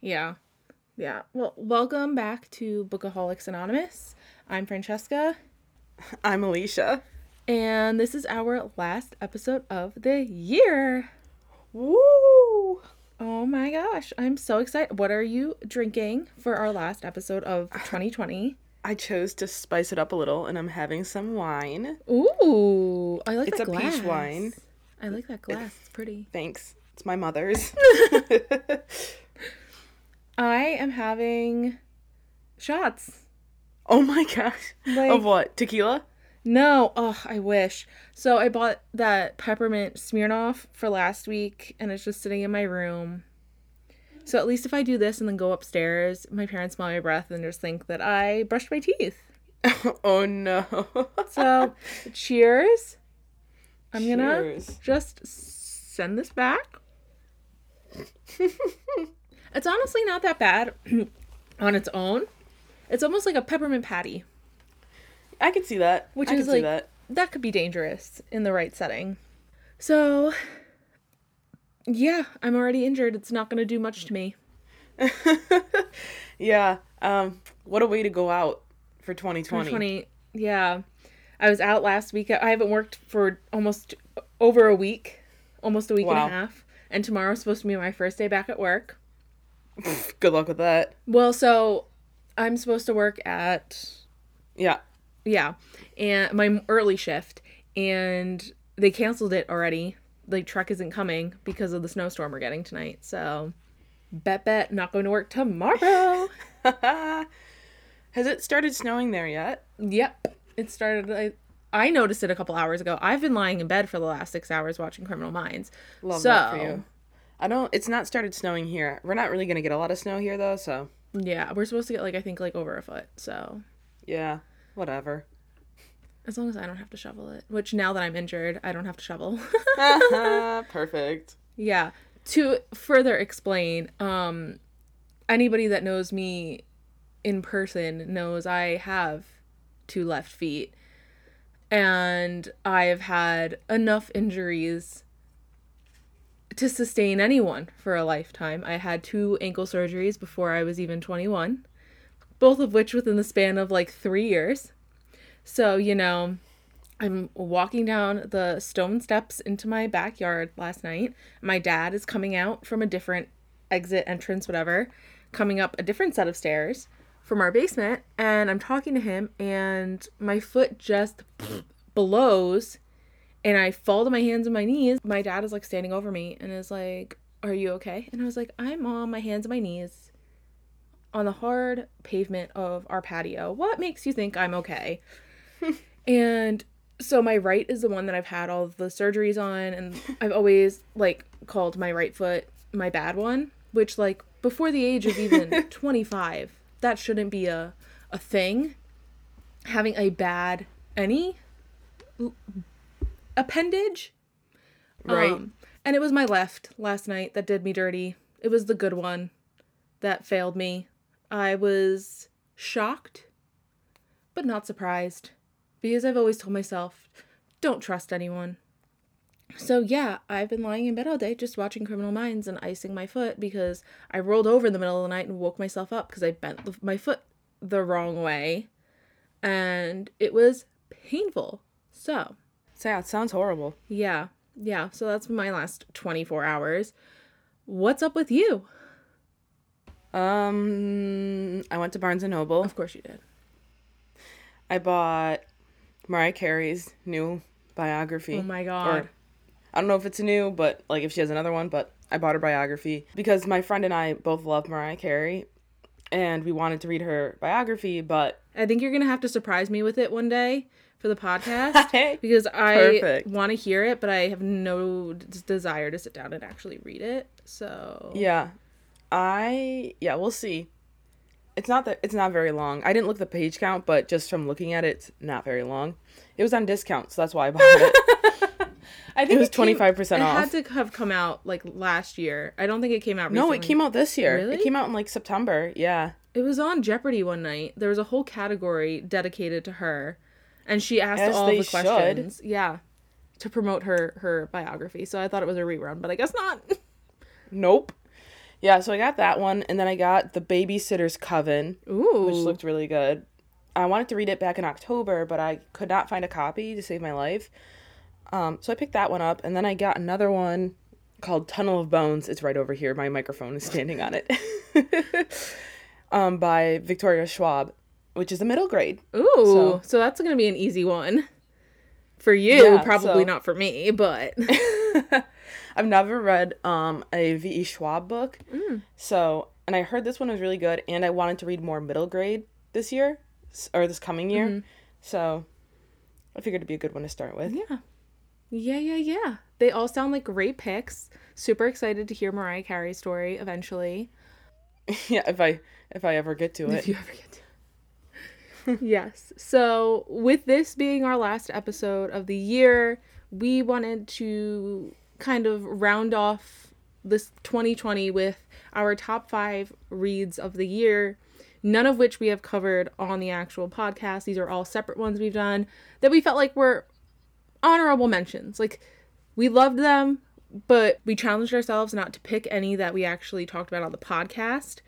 Yeah. Yeah. Well, welcome back to Bookaholics Anonymous. I'm Francesca, I'm Alicia. and this is our last episode of the year. Woo! Oh my gosh, I'm so excited. What are you drinking for our last episode of 2020? I chose to spice it up a little and I'm having some wine. Ooh, I like It's that glass. It's a peach wine. I like that glass. It's pretty. Thanks. It's my mother's. I am having shots. oh my gosh. Like- of what? Tequila? No, oh, I wish. So I bought that peppermint Smirnoff for last week, and it's just sitting in my room. So at least if I do this and then go upstairs, my parents smell my breath and just think that I brushed my teeth. oh no. So cheers. I'm gonna just send this back. it's honestly not that bad on its own. It's almost like a peppermint patty. I can see that. Which I is can see like that. that could be dangerous in the right setting. So yeah, I'm already injured. It's not going to do much to me. Yeah. Um what a way to go out for 2020. 20 yeah. I was out last week. I haven't worked for almost over a week, almost a week and a half. And tomorrow's supposed to be my first day back at work. Good luck with that. Well, so I'm supposed to work at Yeah. yeah, and my early shift and they canceled it already. The truck isn't coming because of the snowstorm we're getting tonight. So bet bet not going to work tomorrow. Has it started snowing there yet? yep. It started I, I noticed it a couple hours ago. I've been lying in bed for the last 6 hours watching Criminal Minds. Love so, that for you. I don't it's not started snowing here. We're not really gonna get a lot of snow here though, so yeah, we're supposed to get like I think like over a foot. So, yeah. Whatever. as long as I don't have to shovel it, which now that I'm injured, I don't have to shovel. Perfect. Yeah. To further explain, um anybody that knows me in person knows I have two left feet. And I have had enough injuries to sustain anyone for a lifetime. I had two ankle surgeries before I was even 21, both of which within the span of like 3 years. So, you know, I'm walking down the stone steps into my backyard last night. My dad is coming out from a different exit, entrance, whatever, coming up a different set of stairs from our basement. And I'm talking to him, and my foot just blows, and I fall to my hands and my knees. My dad is like standing over me and is like, Are you okay? And I was like, I'm on my hands and my knees on the hard pavement of our patio. What makes you think I'm okay? and so my right is the one that I've had all the surgeries on and I've always like called my right foot my bad one, which like before the age of even 25, that shouldn't be a a thing. Having a bad any appendage Right. um, and it was my left last night that did me dirty. It was the good one that failed me. I was shocked, but not surprised because I've always told myself, don't trust anyone. So, yeah, I've been lying in bed all day just watching Criminal Minds and icing my foot because I rolled over in the middle of the night and woke myself up because I bent the- my foot the wrong way and it was painful. So, So yeah, it sounds horrible. yeah, yeah. So that's my last 24 hours. What's up with you? Um I went to Barnes and Noble. Of course you did. I bought Mariah Carey's new biography. Oh my god. Or, I don't know if it's new, but like if she has another one, but I bought her biography because my friend and I both love Mariah Carey and we wanted to read her biography, but I think you're going to have to surprise me with it one day for the podcast because I want to hear it, but I have no d- desire to sit down and actually read it. So, Yeah. I yeah, we'll see. It's not that it's not very long. I didn't look the page count, but just from looking at it, it's not very long. It was on discount, so that's why I bought it. I think it was 25% off. It had to have come out like last year. I don't think it came out no, it came out this year. Really? It came out in like September. Yeah. It was on Jeopardy one night. There was a whole category dedicated to her, and she asked As all the should. questions. Yeah, to promote her her biography. So I thought it was a rerun, but I guess not. Nope. Yeah, so I got that one, and then I got The Babysitter's Coven, Ooh. which looked really good. I wanted to read it back in October, but I could not find a copy to save my life. Um, so I picked that one up, and then I got another one called Tunnel of Bones. It's right over here. My microphone is standing on it. um, by Victoria Schwab, which is a middle grade. Ooh. So, So- that's going to be an easy one. For you, Yeah, probably so- not for me, but I've never read um, a V.E. Schwab book. Mm. So, and I heard this one was really good, and I wanted to read more middle grade this year, or this coming year. Mm-hmm. So, I figured it'd be a good one to start with. yeah. Yeah, yeah, yeah. They all sound like great picks. Super excited to hear Mariah Carey's story eventually. yeah, if I if I ever get to it. If you ever get to. Yes. So, with this being our last episode of the year, we wanted to kind of round off this 2020 with our top five reads of the year, none of which we have covered on the actual podcast. These are all separate ones we've done that we felt like were honorable mentions. Like, we loved them, but we challenged ourselves not to pick any that we actually talked about on the podcast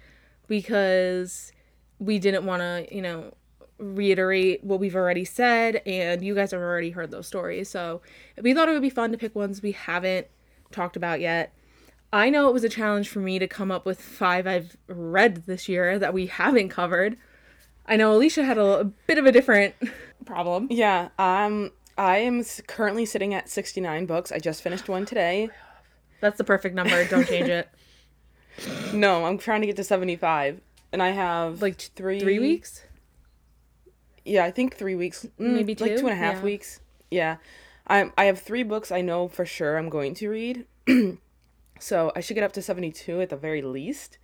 because we didn't want to, you know, reiterate what we've already said and you guys have already heard those stories. So, we thought it would be fun to pick ones we haven't talked about yet. I know it was a challenge for me to come up with five I've read this year that we haven't covered. I know Alicia had a, a bit of a different problem. Yeah, um, I am currently sitting at 69 books. I just finished one today. That's the perfect number. Don't change it. No, I'm trying to get to 75. And I have Like like three Three weeks? Yeah, I think three weeks. Mm, Maybe like two? two and a half Yeah. weeks. Yeah, I I have three books I know for sure I'm going to read. so I should get up to 72 at the very least.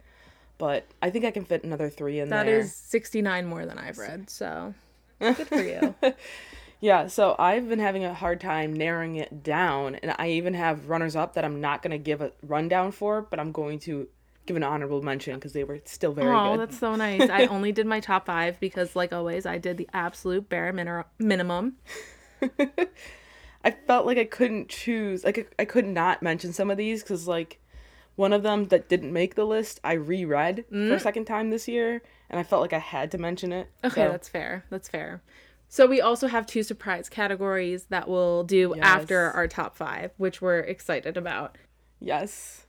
But I think I can fit another three in That there. is 69 more than I've read. So, good for you. Yeah, so I've been having a hard time narrowing it down, and I even have runners up that I'm not gonna give a rundown for, but I'm going to give an honorable mention because they were still very Oh, good. that's so nice. I only did my top five because, like always, I did the absolute bare min- minimum. I felt like I couldn't choose, like I, could not mention some of these because like one of them that didn't make the list I reread for a second time this year, and I felt like I had to mention it. Mm. Okay, so- that's fair. That's fair. So we also have two surprise categories that we'll do after our top five, which we're excited about. yes.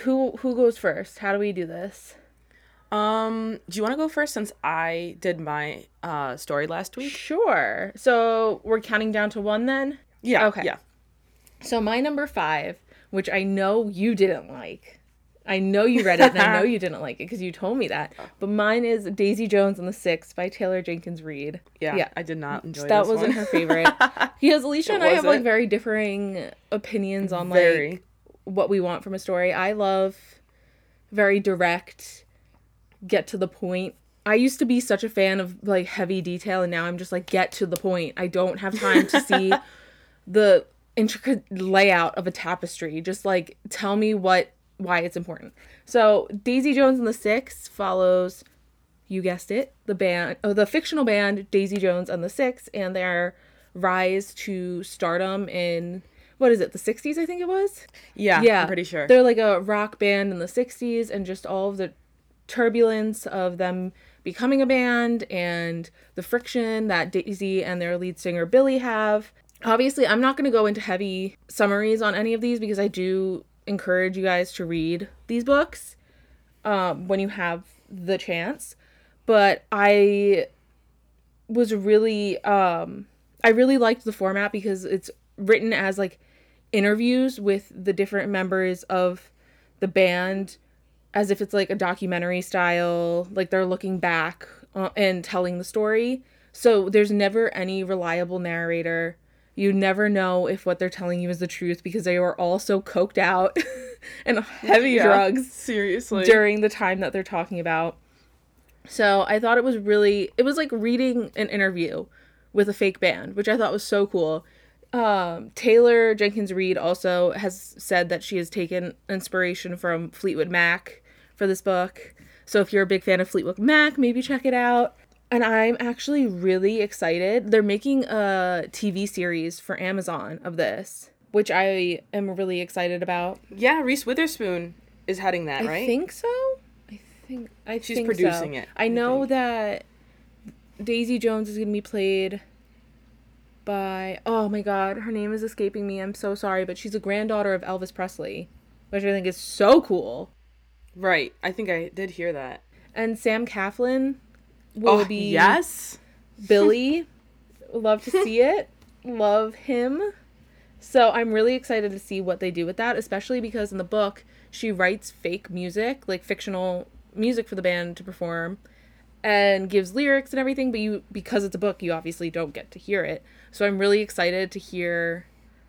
Who who goes first? How do we do this? Um, do you want to go first since I did my uh story last week? Sure. So we're counting down to one then. Yeah. Okay. Yeah. So my number five, which I know you didn't like. I know you read it and I know you didn't like it because you told me that. But mine is Daisy Jones and the Six by Taylor Jenkins Reid. Yeah. Yeah. I did not enjoy that wasn't one. her favorite. because Alicia and I have like very differing opinions on like Very. What we want from a story. I love very direct, get to the point. I used to be such a fan of like heavy detail and now I'm just like get to the point. I don't have time to see the intricate layout of a tapestry. Just like tell me what why it's important. So Daisy Jones and the Six follows you guessed it, the band oh the fictional band Daisy Jones and the Six and their rise to stardom in what is it, the 60s I think it was? Yeah. Yeah. I'm pretty sure. They're like a rock band in the 60s and just all of the turbulence of them becoming a band and the friction that Daisy and their lead singer Billy have. Obviously, I'm not going to go into heavy summaries on any of these because I do encourage you guys to read these books um, when you have the chance. But I was really um I really liked the format because it's written as like interviews with the different members of the band as if it's like a documentary style like they're looking back uh, and telling the story so there's never any reliable narrator you never know if what they're telling you is the truth because they were all so coked out and heavy Yeah, drugs Seriously. during the time that they're talking about. So I thought it was really it was like reading an interview with a fake band, which I thought was so cool. Um, Taylor Jenkins Reid also has said that she has taken inspiration from Fleetwood Mac for this book. So if you're a big fan of Fleetwood Mac, maybe check it out. And I'm actually really excited. They're making a TV series for Amazon of this, which I am really excited about. yeah, Reese Witherspoon is heading that, right? I think so. I think I She's think producing so. it, I I know think. that Daisy Jones is going to be played by oh my god, her name is escaping me. I'm so sorry, but she's a granddaughter of Elvis Presley, which I think is so cool. Right. I think I did hear that. And Sam Claflin will oh, be yes. Billy. Love to see it. Love him. So I'm really excited to see what they do with that, especially because in the book she writes fake music, like fictional music for the band to perform and gives lyrics and everything, but you because it's a book, you obviously don't get to hear it. So I'm really excited to hear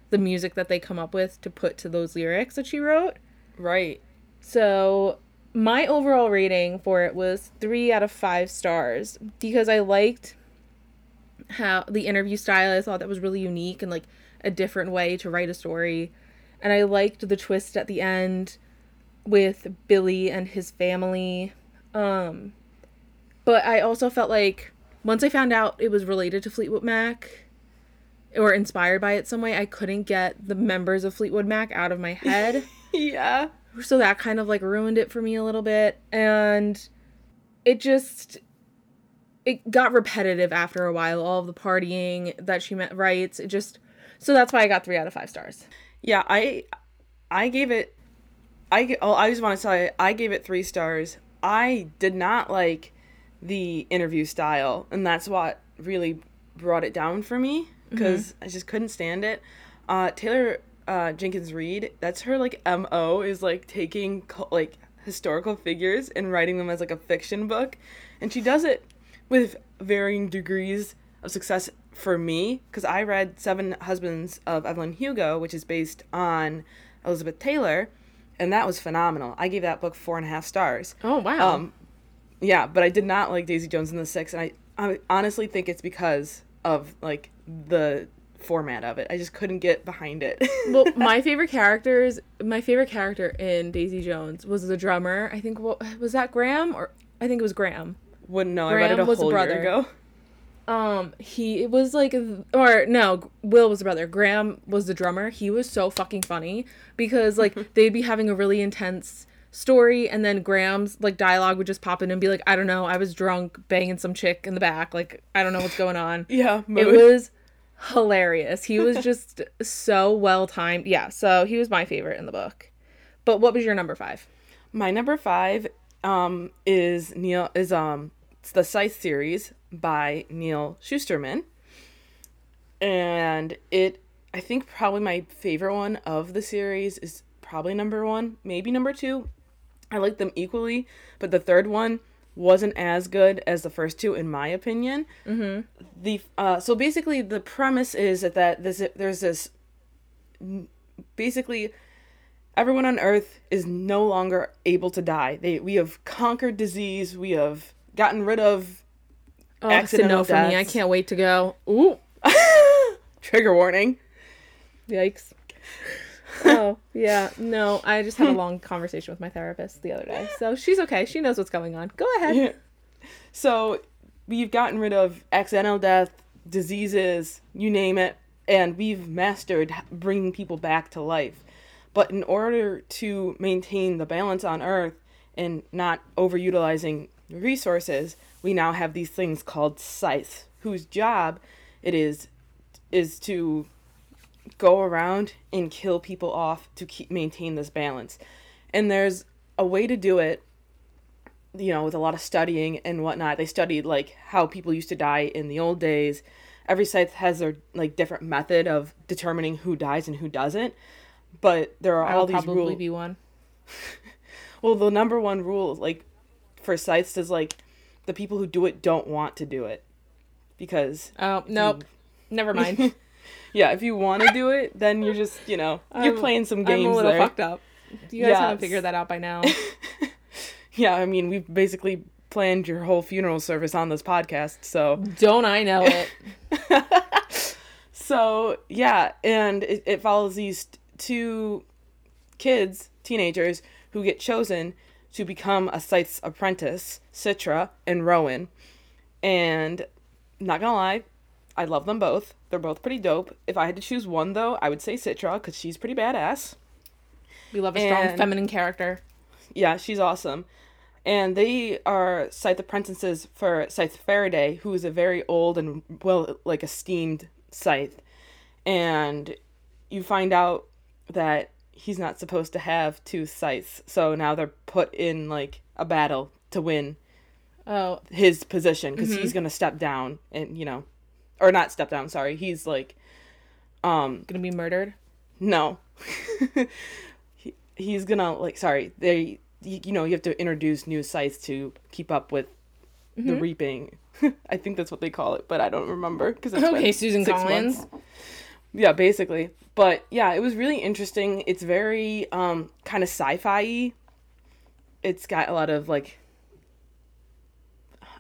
the music that they come up with to put to those lyrics that she wrote. Right. So my overall rating for it was three out of five stars because I liked how the interview style I thought that was really unique and like a different way to write a story. And I liked the twist at the end with Billy and his family. Um but I also felt like once I found out it was related to Fleetwood Mac or inspired by it some way, I couldn't get the members of Fleetwood Mac out of my head Yeah. so that kind of like ruined it for me a little bit and it just it got repetitive after a while all of the partying that she met writes it just so that's why i got three out of five stars Yeah, I I gave it i oh, I just want to say I gave it 3 stars. I did not like the interview style, and that's what really brought it down for me because I just couldn't stand it. Uh Taylor uh Jenkins Reid, that's her like MO is like taking like historical figures and writing them as like a fiction book, and she does it with varying degrees of success for me because I read Seven Husbands of Evelyn Hugo, which is based on Elizabeth Taylor, and that was phenomenal. I gave that book four and a half stars. oh wow Um, yeah, but I did not like Daisy Jones and the Six, and I, I honestly think it's because of like the format of it. I just couldn't get behind it. well my favorite characters my favorite character in daisy jones was the drummer i think what was that graham or i think it was graham Wouldn't know. I read it a was a whole year brother. ago. Um, he it was like, or no, Will was the brother. Graham was the drummer. He was so fucking funny because like they'd be having a really intense story, and then Graham's like dialogue would just pop in and be like, I don't know, I was drunk banging some chick in the back, like I don't know what's going on. Yeah, It was hilarious. He was just so well timed. Yeah, so he was my favorite in the book. But what was your number five? My number five um, is Neal is um it's the Scythe series by Neal Shusterman, and it I think probably my favorite one of the series is probably number one, maybe number two. I like them equally, but the third one wasn't as good as the first two in my opinion. Mm-hmm. The uh, so basically the premise is that, that this there's this basically everyone on earth is no longer able to die. They we have conquered disease, we have gotten rid of Oh, it's a Accidental no for me. I can't wait to go. Ooh, trigger warning. Yikes. Oh, yeah. No, I just had a long conversation with my therapist the other day. So she's okay. She knows what's going on. Go ahead. So we've gotten rid of accidental death, diseases, you name it, and we've mastered bringing people back to life. But in order to maintain the balance on Earth and not overutilizing resources, we now have these things called scythes, whose job it is is to go around and kill people off to keep maintain this balance. And there's a way to do it you know, with a lot of studying and whatnot. They studied like how people used to die in the old days. Every scythe has their like different method of determining who dies and who doesn't. But there are I all these probably rules. be one. Well, the number one rule, like for scythes, is like the people who do it don't want to do it because Oh, nope. Never mind. yeah, if you want to do it, then you're just you know you're I'm- playing some games. I'm a little there. fucked up. You guys haven't Yes. figured that out by now. Yeah, I mean we've basically planned your whole funeral service on this podcast, so Don't I know it? So yeah, and it, it follows these two kids, teenagers, who get chosen to become a Scythe's apprentice, Citra and Rowan. And not gonna lie, I love them both. They're both pretty dope. If I had to choose one though, I would say Citra because she's pretty badass. We love a strong feminine character. Yeah, she's awesome. And they are scythe apprentices for Scythe Faraday, who is a very old and well like esteemed scythe. And you find out that he's not supposed to have two scythes. So now they're put in like a battle to win Oh, his position because mm-hmm. he's gonna step down and you know, or not step down. Sorry, he's like, um, gonna be murdered. no, he, he's gonna like. Sorry, they you, you know you have to introduce new scythes to keep up with the reaping. I think that's what they call it, but I don't remember because Okay, Susan Collins. months. Yeah, basically. But yeah, it was really interesting. It's very um kind of sci-fi. It's got a lot of like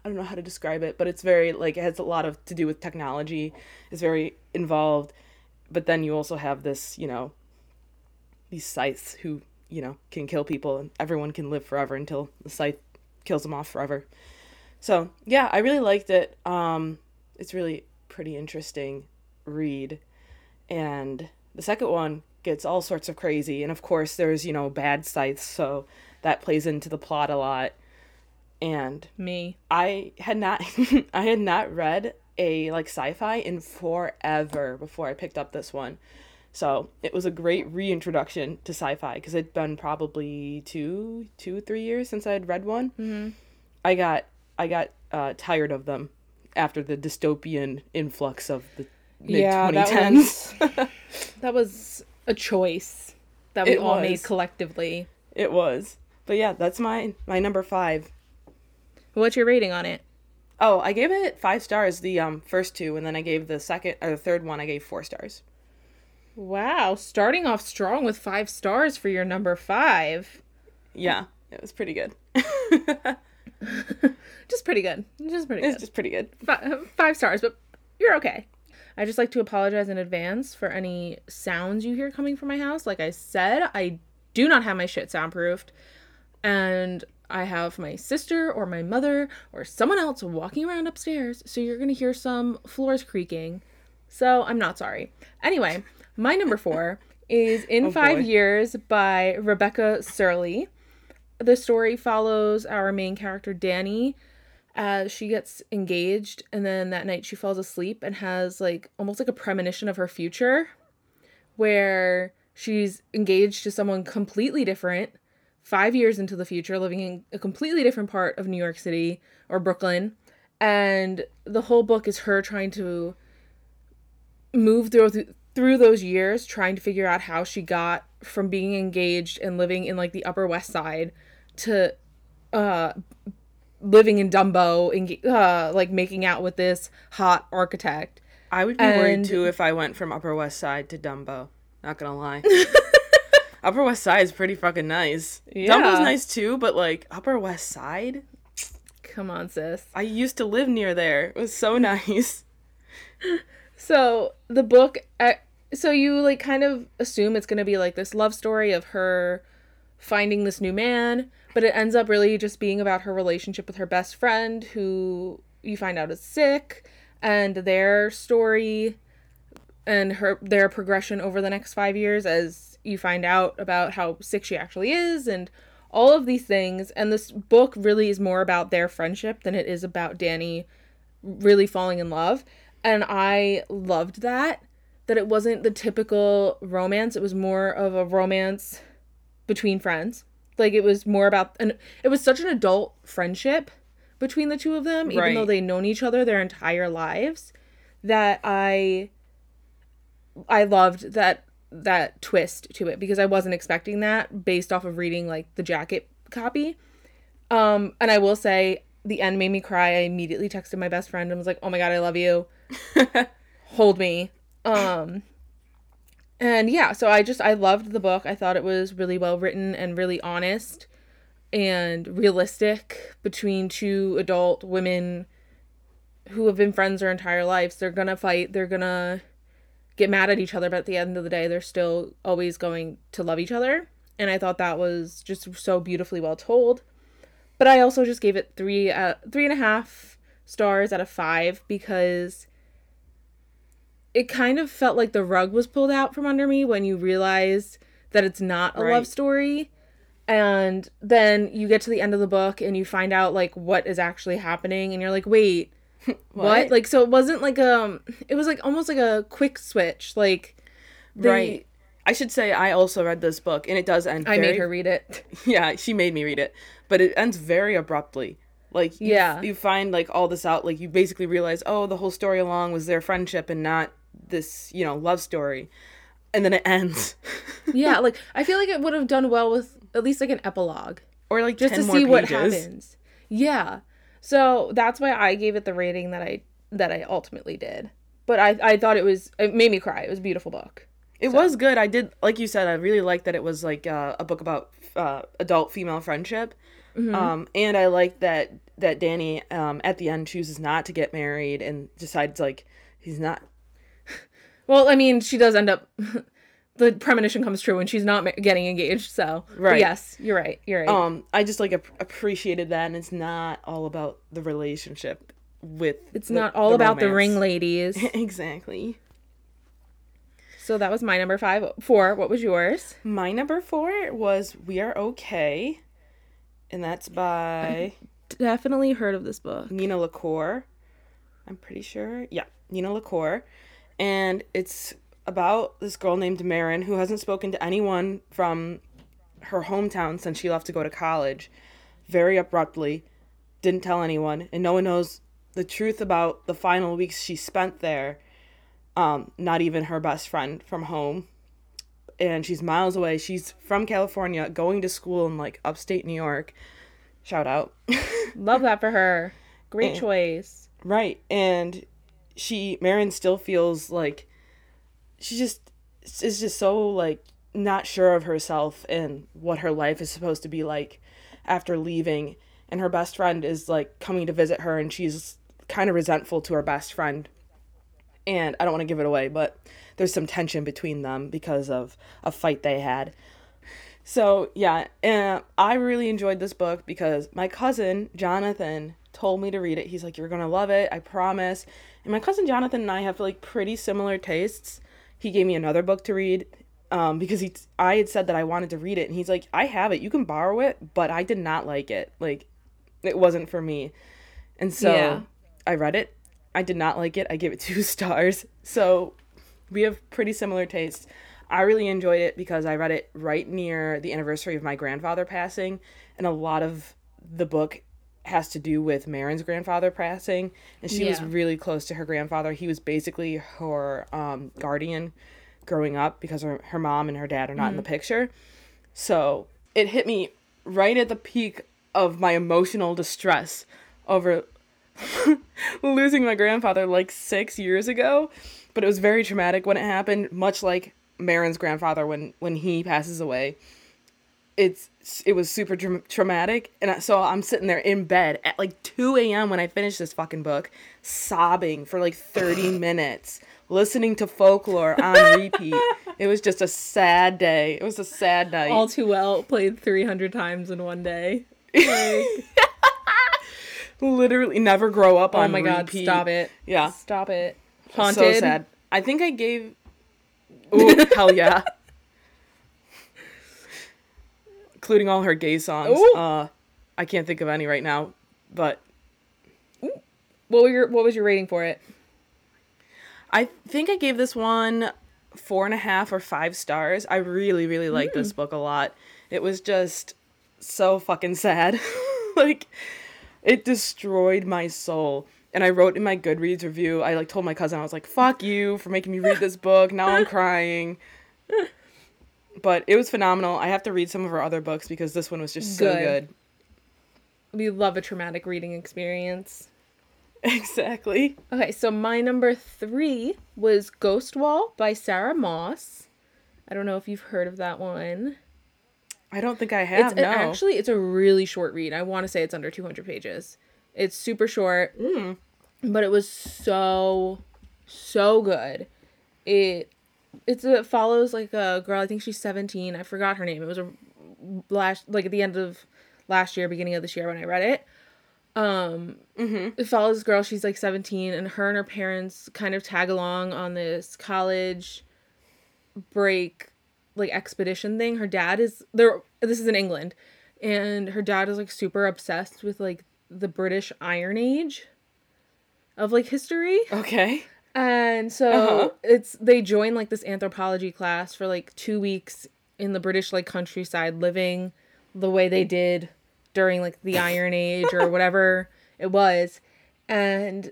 I don't know how to describe it, but it's very like it has a lot of to do with technology. It's very involved. But then you also have this, you know, these scythes who, you know, can kill people and everyone can live forever until the scythe kills them off forever. So, yeah, I really liked it. Um it's really pretty interesting read. And the second one gets all sorts of crazy and of course there's, you know, bad scythes, so that plays into the plot a lot. And Me. I had not I had not read a like sci-fi in forever before I picked up this one. So it was a great reintroduction to sci-fi because it'd been probably two, two, three years since I had read one. Mm-hmm. I got I got uh, tired of them after the dystopian influx of the mid Yeah, twenty that tens. That was a choice that we It all made collectively. it was, but yeah, that's my my number five. What's your rating on it? Oh, I gave it five stars the um first two, and then I gave the second or the third one I gave four stars. Wow, starting off strong with five stars for your number five. Yeah, it was pretty good. Just pretty good. Just pretty It's good. just pretty good. Fi- five stars, but you're okay. I just like to apologize in advance for any sounds you hear coming from my house. Like I said, I do not have my shit soundproofed, and I have my sister or my mother or someone else walking around upstairs, so you're gonna hear some floors creaking. So I'm not sorry. Anyway, my number four is In Oh, Five boy. Years by Rebecca Serle. The story follows our main character, Danny, as she gets engaged and then that night she falls asleep and has like almost like a premonition of her future where she's engaged to someone completely different 5 years into the future living in a completely different part of New York City or Brooklyn and the whole book is her trying to move through through those years trying to figure out how she got from being engaged and living in like the upper west side to uh living in Dumbo and uh, like making out with this hot architect. I would be worried too if I went from Upper West Side to Dumbo. Not gonna lie. Upper West Side is pretty fucking nice. Yeah. Dumbo's nice too, but like Upper West Side, Come on, sis. I used to live near there. It was so nice. So the book, so you like kind of assume it's gonna be like this love story of her finding this new man, but it ends up really just being about her relationship with her best friend, who you find out is sick, and their story and her their progression over the next five years as you find out about how sick she actually is and all of these things. And this book really is more about their friendship than it is about danny really falling in love. And i loved that that it wasn't the typical romance. It was more of a romance between friends. Like it was more about and it was such an adult friendship between the two of them even Right. though they'd known each other their entire lives that i I loved that that twist to it because I wasn't expecting that based off of reading like the jacket copy. Um and I will say the end made me cry. I immediately texted my best friend and was like, "Oh my god, I love you. Hold me." Um and yeah, so I just I loved the book. I thought it was really well written and really honest and realistic between two adult women who have been friends their entire lives. They're going to fight, they're going to get mad at each other, but at the end of the day, they're still always going to love each other. And I thought that was just so beautifully well told. But I also just gave it three, uh, three and a half stars out of five because it kind of felt like the rug was pulled out from under me when you realize that it's not a love story. And then you get to the end of the book and you find out like what is actually happening and you're like, "Wait, what? Like so it wasn't like um it was like almost like a quick switch. Like they, right. I should say I also read this book and it does end I very, made her read it. Yeah, she made me read it. But it ends very abruptly. Like you, Yeah. you find like all this out like you basically realize, "Oh, the whole story along was their friendship and not this, you know, love story." And then it ends. yeah, like I feel like it would have done well with at least like an epilogue. or like just 10 to see what happens. Yeah. So that's why I gave it the rating that I that I ultimately did. But I I thought it was it made me cry. It was a beautiful book. It was good. I did, like you said, I really liked that it was like uh, a book about uh, adult female friendship. Mm-hmm. Um, and I like that that Danny um, at the end chooses not to get married and decides like he's not. Well, I mean, she does end up the premonition comes true and she's not ma- getting engaged. So, but Right. yes, you're right. You're right. Um, I just like ap- appreciated that, and it's not all about the relationship with. it's the- not all about the ring ladies. exactly. so that was my number five. Four. What was yours? My number four was "We Are Okay," and that's by Definitely heard of this book. Nina LaCour. I'm pretty sure. Yeah, Nina LaCour. And it's about this girl named Marin who hasn't spoken to anyone from her hometown since she left to go to college. Very abruptly. Didn't tell anyone. And no one knows the truth about the final weeks she spent there. Um, not even her best friend from home. And she's miles away. She's from California, going to school in like upstate New York. Shout out. Love that for her. Great Eh. choice. Right. And she Marin still feels like she just is just so like not sure of herself and what her life is supposed to be like after leaving and her best friend is like coming to visit her and she's kind of resentful to her best friend. And I don't want to give it away, but there's some tension between them because of a fight they had. So yeah, and I really enjoyed this book because my cousin Jonathan told me to read it. He's like, "You're gonna love it, I promise." And my cousin Jonathan and I have like pretty similar tastes. He gave me another book to read um, because he I had said that I wanted to read it, and he's like, "I have it. You can borrow it," but I did not like it. Like, it wasn't for me, and so Yeah. I read it. I did not like it. I gave it two stars. So we have pretty similar tastes. I really enjoyed it because I read it right near the anniversary of my grandfather passing, and a lot of the book has to do with Marin's grandfather passing, and she was really close to her grandfather. He was basically her um, guardian growing up because her, her mom and her dad are not in the picture. So it hit me right at the peak of my emotional distress over losing my grandfather like six years ago, but it was very traumatic when it happened. Much like Marin's grandfather when when he passes away, it's it was super tra- traumatic, and I, so I'm sitting there in bed at like two a.m. when I finish this fucking book, sobbing for like thirty minutes, listening to folklore on repeat. it was just a sad day. It was a sad night. All too well played 300 times in one day. Literally never grow up Oh on my god, repeat. stop it. Yeah. Stop it. Haunted. So sad. I think I gave. oh hell yeah. Including all her gay songs. Ooh. Uh, I can't think of any right now, but What were your what was your rating for it? I think I gave this one four and a half or five stars. I really, really liked Hmm. this book a lot. It was just so fucking sad. like, it destroyed my soul. And I wrote in my Goodreads review, I like told my cousin, I was like, fuck you for making me read this book. Now I'm crying. But it was phenomenal. I have to read some of her other books because this one was just so Good. good. We love a traumatic reading experience. Exactly. Okay, so my number three was Ghost Wall by Sarah Moss. I don't know if you've heard of that one. I don't think I have. It's no. actually it's a really short read. I want to say it's under 200 pages. It's super short, Mm. but it was so so good. It it's it follows like a girl. I think she's 17. I forgot her name. It was a last like at the end of last year, beginning of this year when I read it. Um, it follows this girl. She's like 17, and her and her parents kind of tag along on this college break like expedition thing. Her dad is there. This is in England, and her dad is like super obsessed with like the British Iron Age of like history. Okay. And so Uh-huh. it's they join like this anthropology class for like two weeks in the British like countryside, living the way they did during like the Iron Age or whatever it was, and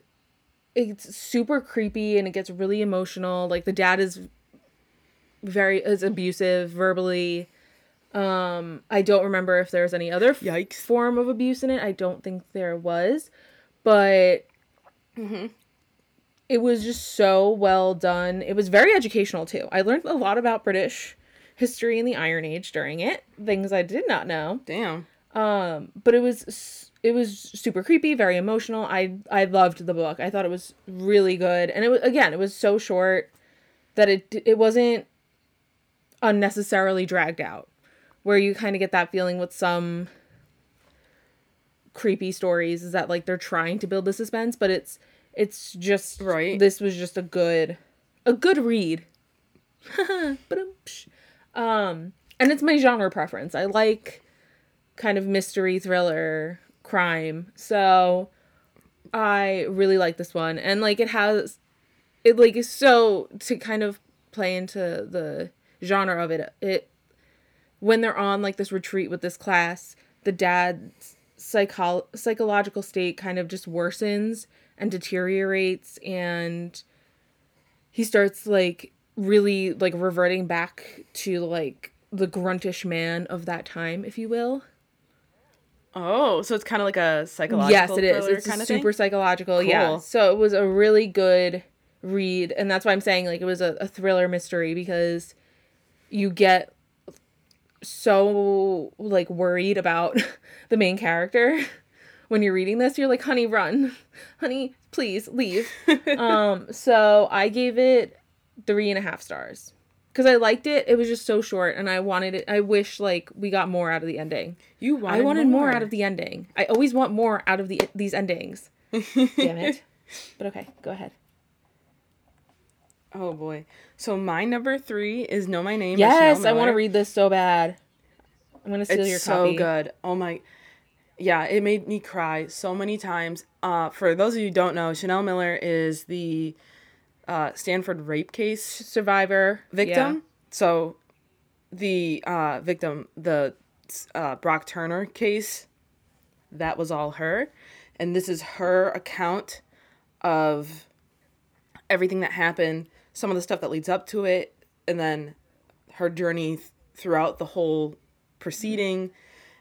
it's super creepy and it gets really emotional. Like the dad is very is abusive verbally. Um, I don't remember if there's any other Yikes. form of abuse in it. I don't think there was, but it was just so well done. It was very educational too. I learned a lot about British history and the Iron Age during it, things I did not know. Damn. Um, but it was it was super creepy, very emotional. I I loved the book. I thought it was really good, and it was again, it was so short that it it wasn't unnecessarily dragged out. Where you kind of get that feeling with some creepy stories is that like they're trying to build the suspense, but it's it's just Right. This was just a good a good read. Um, and it's my genre preference. I like kind of mystery thriller crime. So I really like this one. And like it has it like is so to kind of play into the genre of it. It when they're on like this retreat with this class, the dad's psycho- psychological state kind of just worsens and deteriorates and he starts like really like reverting back to like the gruntish man of that time, if you will. Oh, so it's kind of like a psychological yes, it is. It's kind of super thing? psychological. Yeah. So it was a really good read, and that's why I'm saying like it was a, a thriller mystery because you get so like worried about the main character when you're reading this. You're like, honey, run, honey, please leave. um, so I gave it three and a half stars because I liked it. It was just so short, and I wanted it. I wish like we got more out of the ending. You wanted I wanted more. out of the ending. I always want more out of the these endings. Damn it. But okay, go ahead. Oh boy. So my number three is Know My Name. Yes, I want to read this so bad. I'm gonna steal It's your so good. Oh my. Yeah, it made me cry so many times. Uh, for those of you who don't know, Chanel Miller is the uh, Stanford rape case Survivor victim. Yeah. So the uh, victim, the uh, Brock Turner case, that was all her. And this is her account of everything that happened, some of the stuff that leads up to it, and then her journey th- throughout the whole proceeding,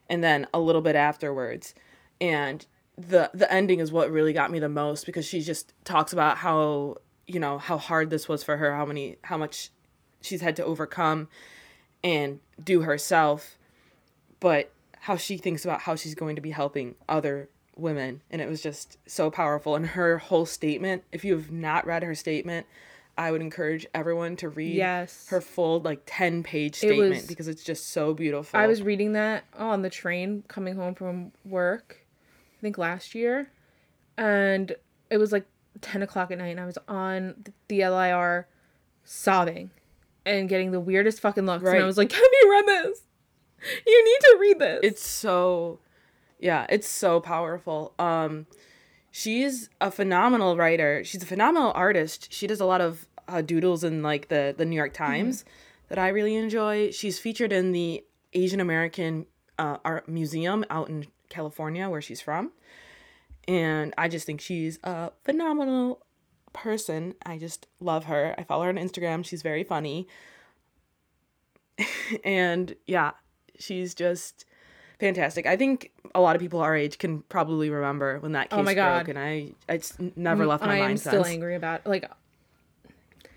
and then a little bit afterwards. And the the ending is what really got me the most because she just talks about how you know how hard this was for her, how many how much she's had to overcome and do herself, but how she thinks about how she's going to be helping other women and it was just so powerful and her whole statement if you have not read her statement i would encourage everyone to read Yes. her full like 10 page It was- statement because it's just so beautiful I was reading that on the train coming home from work, I think last year, and it was like ten o'clock at night, and I was on the LIRR sobbing and getting the weirdest fucking looks, and Right. I was like, "Have you read this? You need to read this." it's so yeah it's so powerful um she's a phenomenal writer. She's a phenomenal artist. She does a lot of uh, doodles in like the the new york times that i really enjoy. She's featured in the asian american uh, art museum out in california where she's from. And i just think she's a phenomenal person. I just love her. I follow her on instagram. She's very funny. And yeah she's just fantastic. I think a lot of people our age can probably remember when that case Oh my God. broke, and I it's never left my mind. I'm still angry about like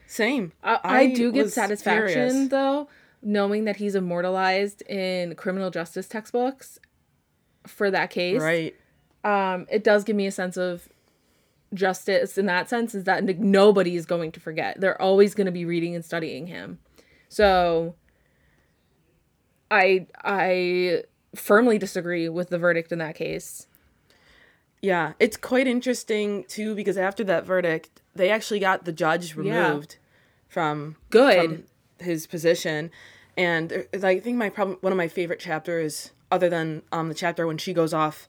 Same. I, I do get satisfaction furious. though knowing that he's immortalized in criminal justice textbooks for that case. Right. Um, it does give me a sense of justice in that sense is that nobody is going to forget. They're always going to be reading and studying him. So I I firmly disagree with the verdict in that case. Yeah, it's quite interesting too because after that verdict, they actually got the judge Yeah. removed from Good. from his position, And I think my problem, one of my favorite chapters, other than um, the chapter when she goes off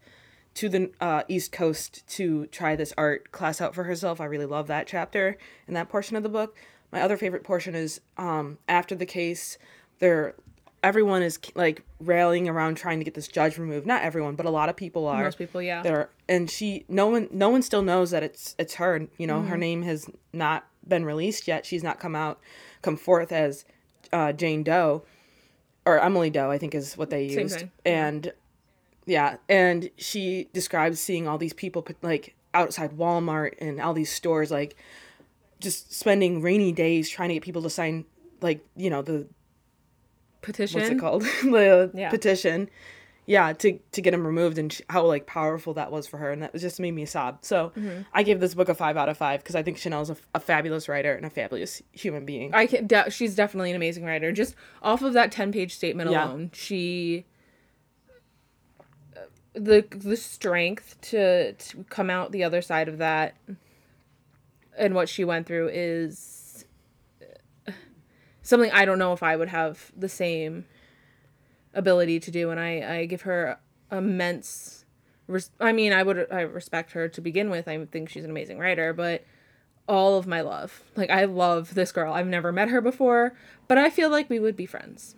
to the uh, East Coast to try this art class out for herself, I really love that chapter and that portion of the book. My other favorite portion is um, after the case, they're everyone is like rallying around trying to get this judge removed. Not everyone, but a lot of people are. Most people, yeah. That are, and she, no one, no one still knows that it's it's her. You know, Mm-hmm. her name has not been released yet. She's not come out, come forth as uh, Jane Doe, or Emily Doe, I think is what they Same used. thing. And yeah, and she describes seeing all these people like outside Walmart and all these stores, like just spending rainy days trying to get people to sign, like you know the Petition. what's it called the Yeah. petition yeah to to get him removed and sh- how like powerful that was for her and that just made me sob so Mm-hmm. i gave this book a five out of five because i think chanel's a, a fabulous writer and a fabulous human being I can. De- she's definitely an amazing writer. Just off of that ten-page statement Yeah. alone, she the the strength to to come out the other side of that and what she went through is uh, something I don't know if I would have the same ability to do, and I I give her immense. Res- I mean, I would I respect her to begin with. I think she's an amazing writer, but all of my love. Like I love this girl. I've never met her before, but I feel like we would be friends.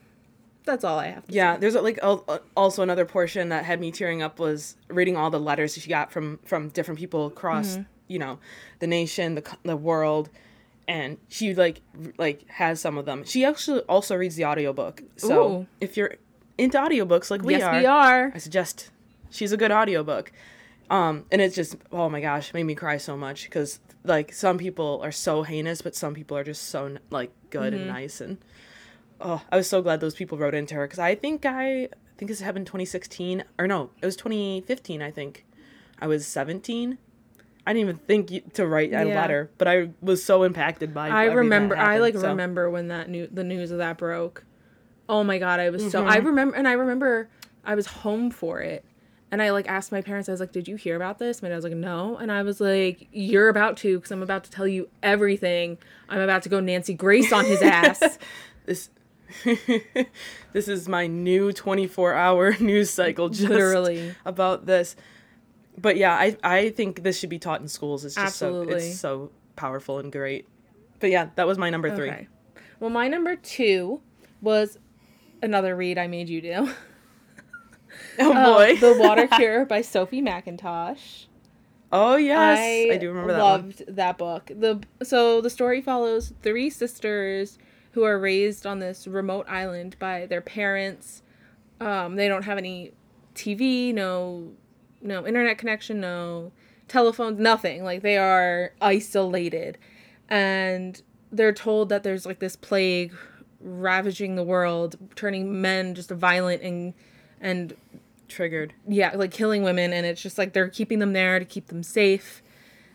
That's all I have to yeah say. there's like uh, also another portion that had me tearing up was reading all the letters she got from from different people across Mm-hmm. you know the nation the, the world and she like like has some of them she actually also reads the audiobook so Ooh. if you're into audiobooks like we yes, are we are. I suggest she's a good audiobook. Um, and it's just oh my gosh, made me cry so much because like some people are so heinous, but some people are just so like good and nice and oh, I was so glad those people wrote into her because I think I, I think this happened 2016 or no, it was 2015. I think I was 17. I didn't even think to write a Yeah. letter, but I was so impacted by. I remember. I like so- remember when that new the news of that broke. Oh my god, I was so. Mm-hmm. I remember, and I remember I was home for it, and I like asked my parents. I was like, "Did you hear about this?" My dad was like, "No," and I was like, "You're about to, because I'm about to tell you everything. I'm about to go Nancy Grace on his ass." this this is my new 24 hour news cycle just Literally. about this but yeah i i think this should be taught in schools it's just so it's so powerful and great but yeah that was my number three. Okay. Well, my number two was another read I made you do. oh Um, boy the Water Cure by Sophie Mackintosh. oh yes I, do remember that one loved that book. The so the story follows three sisters who are raised on this remote island by their parents. Um, they don't have any TV, no no internet connection, no telephones, nothing. Like they are isolated. And they're told that there's like this plague ravaging the world, turning men just violent and and triggered yeah, like killing women, and it's just like they're keeping them there to keep them safe.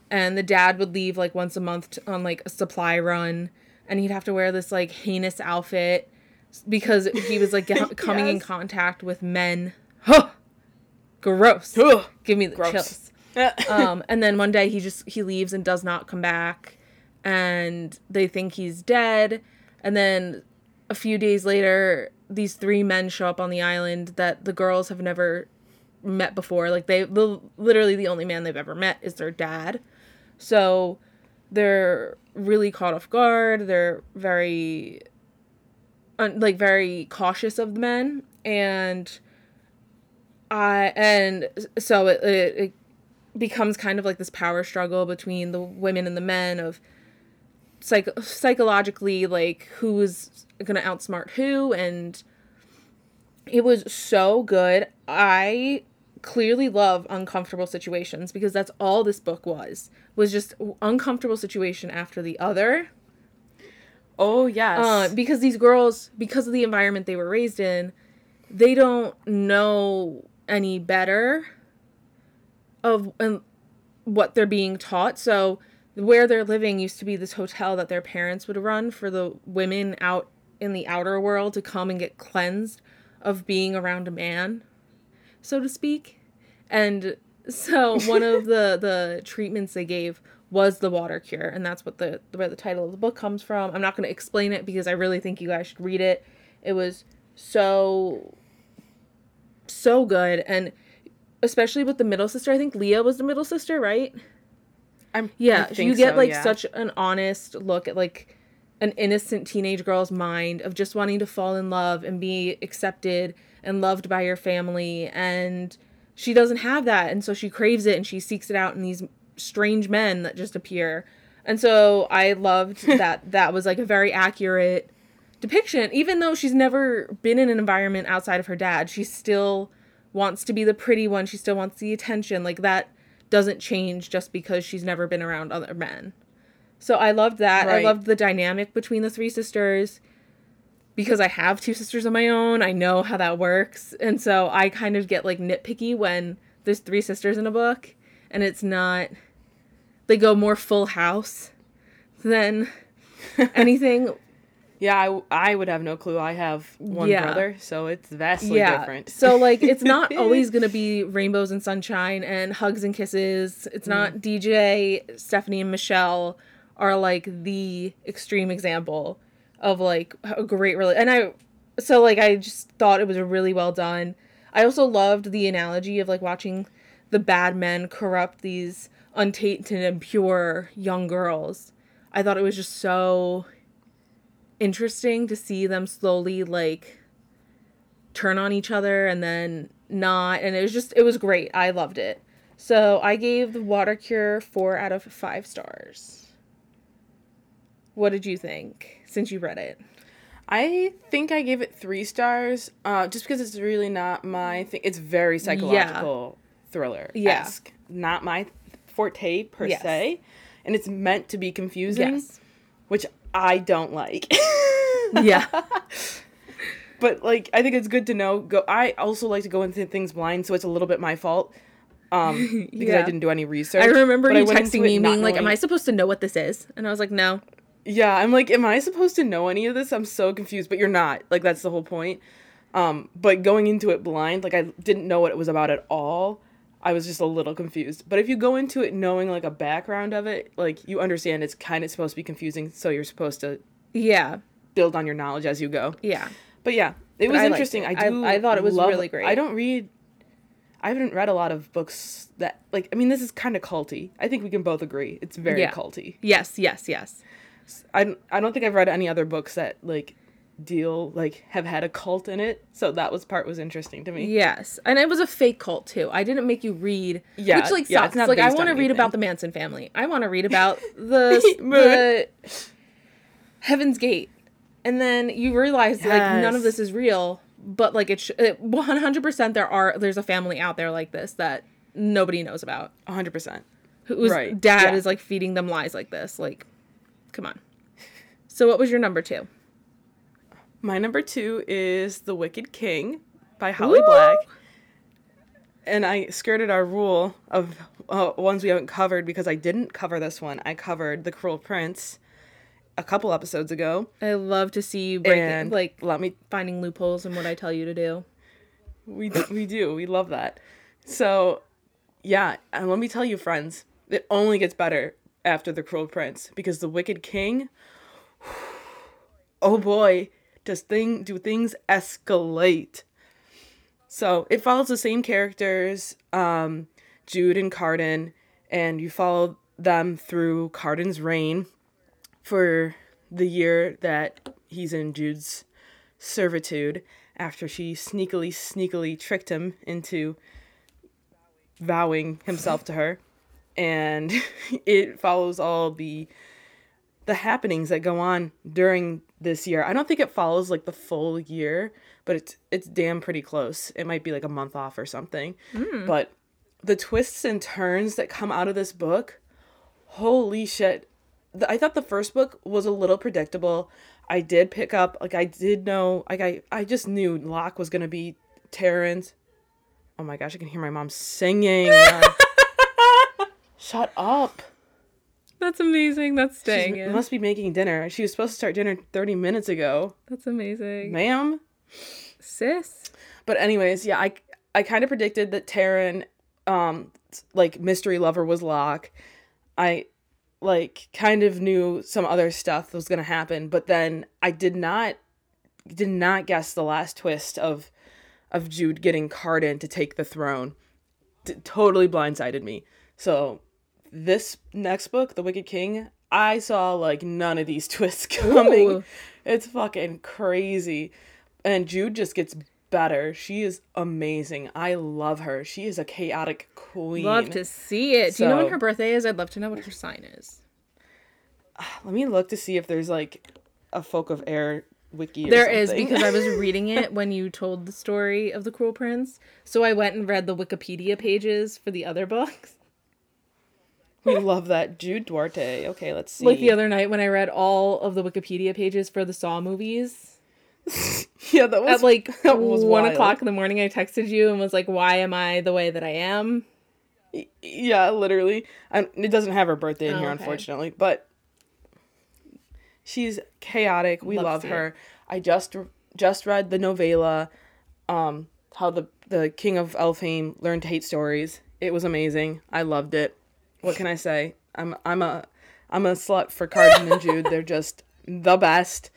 And the dad would leave like once a month to, on like a supply run, and he'd have to wear this like heinous outfit because he was like get, coming in contact with men. Huh! Gross. Ugh. Give me the Gross. chills. um, and then one day he just he leaves and does not come back, and they think he's dead. And then a few days later, these three men show up on the island that the girls have never met before. Like they, the, literally, the only man they've ever met is their dad. So they're really caught off guard. They're very, like, very cautious of the men, and I and so it, it it becomes kind of like this power struggle between the women and the men of psych- psychologically like who's gonna outsmart who and it was so good. I clearly love uncomfortable situations because that's all this book was was just uncomfortable situation after the other. Oh yes. Uh, because these girls because of the environment they were raised in they don't know any better of and what they're being taught. So where they're living used to be this hotel that their parents would run for the women out in the outer world to come and get cleansed of being around a man so to speak. And so one of the the treatments they gave was the water cure and that's what the where the title of the book comes from. I'm not going to explain it because i really think you guys should read it. It was so so good and especially with the middle sister. I think Lia was the middle sister, right? I'm Yeah, you get so, like yeah. such an honest look at like an innocent teenage girl's mind of just wanting to fall in love and be accepted and loved by your family and she doesn't have that and so she craves it and she seeks it out in these strange men that just appear. And so I loved that that was like a very accurate depiction even though she's never been in an environment outside of her dad. She still wants to be the pretty one. She still wants the attention. Like that doesn't change just because she's never been around other men. So I loved that. I loved the dynamic between the three sisters because I have two sisters of my own. I know how that works. And so I kind of get like nitpicky when there's three sisters in a book and it's not they go more full house than anything. Yeah, I, I would have no clue. I have one Yeah. brother, so it's vastly yeah. different. So like it's not always gonna be rainbows and sunshine and hugs and kisses. It's not Mm. DJ, Stephanie and Michelle are like the extreme example of like a great really and I so like I just thought it was a really well done. I also loved the analogy of like watching the bad men corrupt these untainted and pure young girls. I thought it was just so interesting to see them slowly like turn on each other and then not and it was just it was great. I loved it. So i gave the water cure four out of five stars. What did you think since you read it? I think I gave it three stars, uh, just because it's really not my thing. It's very psychological thriller esque, not my forte per Yes. se, and it's meant to be confusing, yes. which I don't like. yeah but like, I think it's good to know. Go. I also like to go into things blind, so it's a little bit my fault. Um, because I didn't do any research. i remember you into texting me being like am i supposed to know what this is and i was like no Yeah, I'm like, am I supposed to know any of this? I'm so confused, but you're not. Like that's the whole point. Um, but going into it blind, like I didn't know what it was about at all. I was just a little confused. But if you go into it knowing like a background of it, like you understand it's kind of supposed to be confusing, so you're supposed to yeah build on your knowledge as you go. yeah But yeah, it But was I interesting. it. I I- do. I thought it was love- really great. I don't read. I haven't read a lot of books that like. I mean, this is kind of culty. I think we can both agree it's very Yeah. culty. yes yes yes I, I don't think I've read any other books that like deal like have had a cult in it. So that was part was interesting to me. Yes, and it was a fake cult too. I didn't make you read, Yeah, which like yeah, sucks. it's like I want to read about the Manson family. I want to read about the the Heaven's Gate, and then you realize like none of this is real. But like it's one hundred percent there are there's a family out there like this that nobody knows about. hundred percent. Whose Right, dad yeah. is like feeding them lies like this. Like, come on. So what was your number two? My number two is The Wicked King by Holly Woo! Black. And I skirted our rule of uh, ones we haven't covered because I didn't cover this one. I covered The Cruel Prince a couple episodes ago. I love to see you break and like let me finding loopholes in what I tell you to do. We we do. We love that. So, yeah, and let me tell you, friends, it only gets better after the Cruel Prince because the Wicked King. Oh boy, does thing do things escalate? So it follows the same characters, um, Jude and Cardan, and you follow them through Cardan's reign for the year that he's in Jude's servitude after she sneakily, sneakily tricked him into vowing himself to her. And it follows all the the happenings that go on during this year. I don't think it follows like the full year, but it's it's damn pretty close. It might be like a month off or something. Hmm. But the twists and turns that come out of this book, holy shit. The- I thought the first book was a little predictable. I did pick up like I did know like I I just knew Locke was going to be Taryn's. Oh my gosh, I can hear my mom singing. Shut up. That's amazing. That's She staying in. must be making dinner. She was supposed to start dinner 30 minutes ago. That's amazing. Ma'am. Sis. But anyways, yeah, I I kind of predicted that Taryn um like mystery lover was Locke. I like kind of knew some other stuff was going to happen, but then I did not did not guess the last twist of of Jude getting Cardan to take the throne. D- totally blindsided me. So this next book, The Wicked King, I saw like none of these twists coming. Ooh. It's fucking crazy. And Jude just gets better. She is amazing. I love her. She is a chaotic queen. Love to see it. Do you know when her birthday is? I'd love to know what her sign is. Let me look to see if there's like a folk of air wiki. There is something. because I was reading it when you told the story of the Cruel Prince. So I went and read the Wikipedia pages for the other books. We love that Jude Duarte. Okay, let's see. Like the other night when I read all of the Wikipedia pages for the Saw movies. yeah, that was At like was one wild. o'clock in the morning, I texted you and was like, "Why am I the way that I am?" Yeah, literally. Um, it doesn't have her birthday in Oh, here, okay. unfortunately, but she's chaotic. We Love love her. I just just read the novella, um, how the the king of Elfhame learned to hate stories. It was amazing. I loved it. What can I say? I'm I'm a I'm a slut for Cardan and Jude. They're just the best.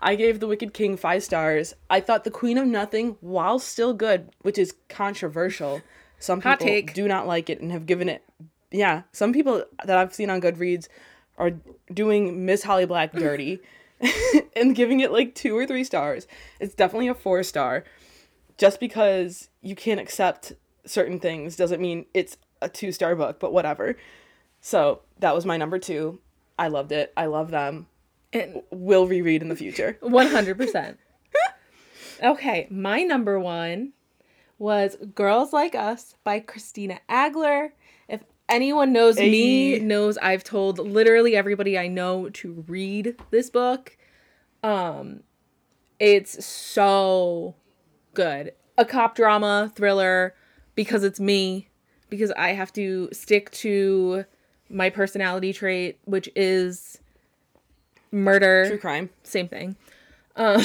I gave The Wicked King five stars. I thought The Queen of Nothing, while still good, which is controversial, some Hot people take. do not like it and have given it. Yeah, some people that I've seen on Goodreads are doing Miss Holly Black dirty and giving it like two or three stars. It's definitely a four star. Just because you can't accept certain things doesn't mean it's a two star book, but whatever. So that was my number two. I loved it. I love them. And Will reread in the future. One hundred percent. Okay, my number one was "Girls Like Us" by Christina Alger. If anyone knows me, knows I've told literally everybody I know to read this book. Um, it's so good. A cop drama thriller because it's me. Because I have to stick to my personality trait, which is murder True crime. same thing. Um,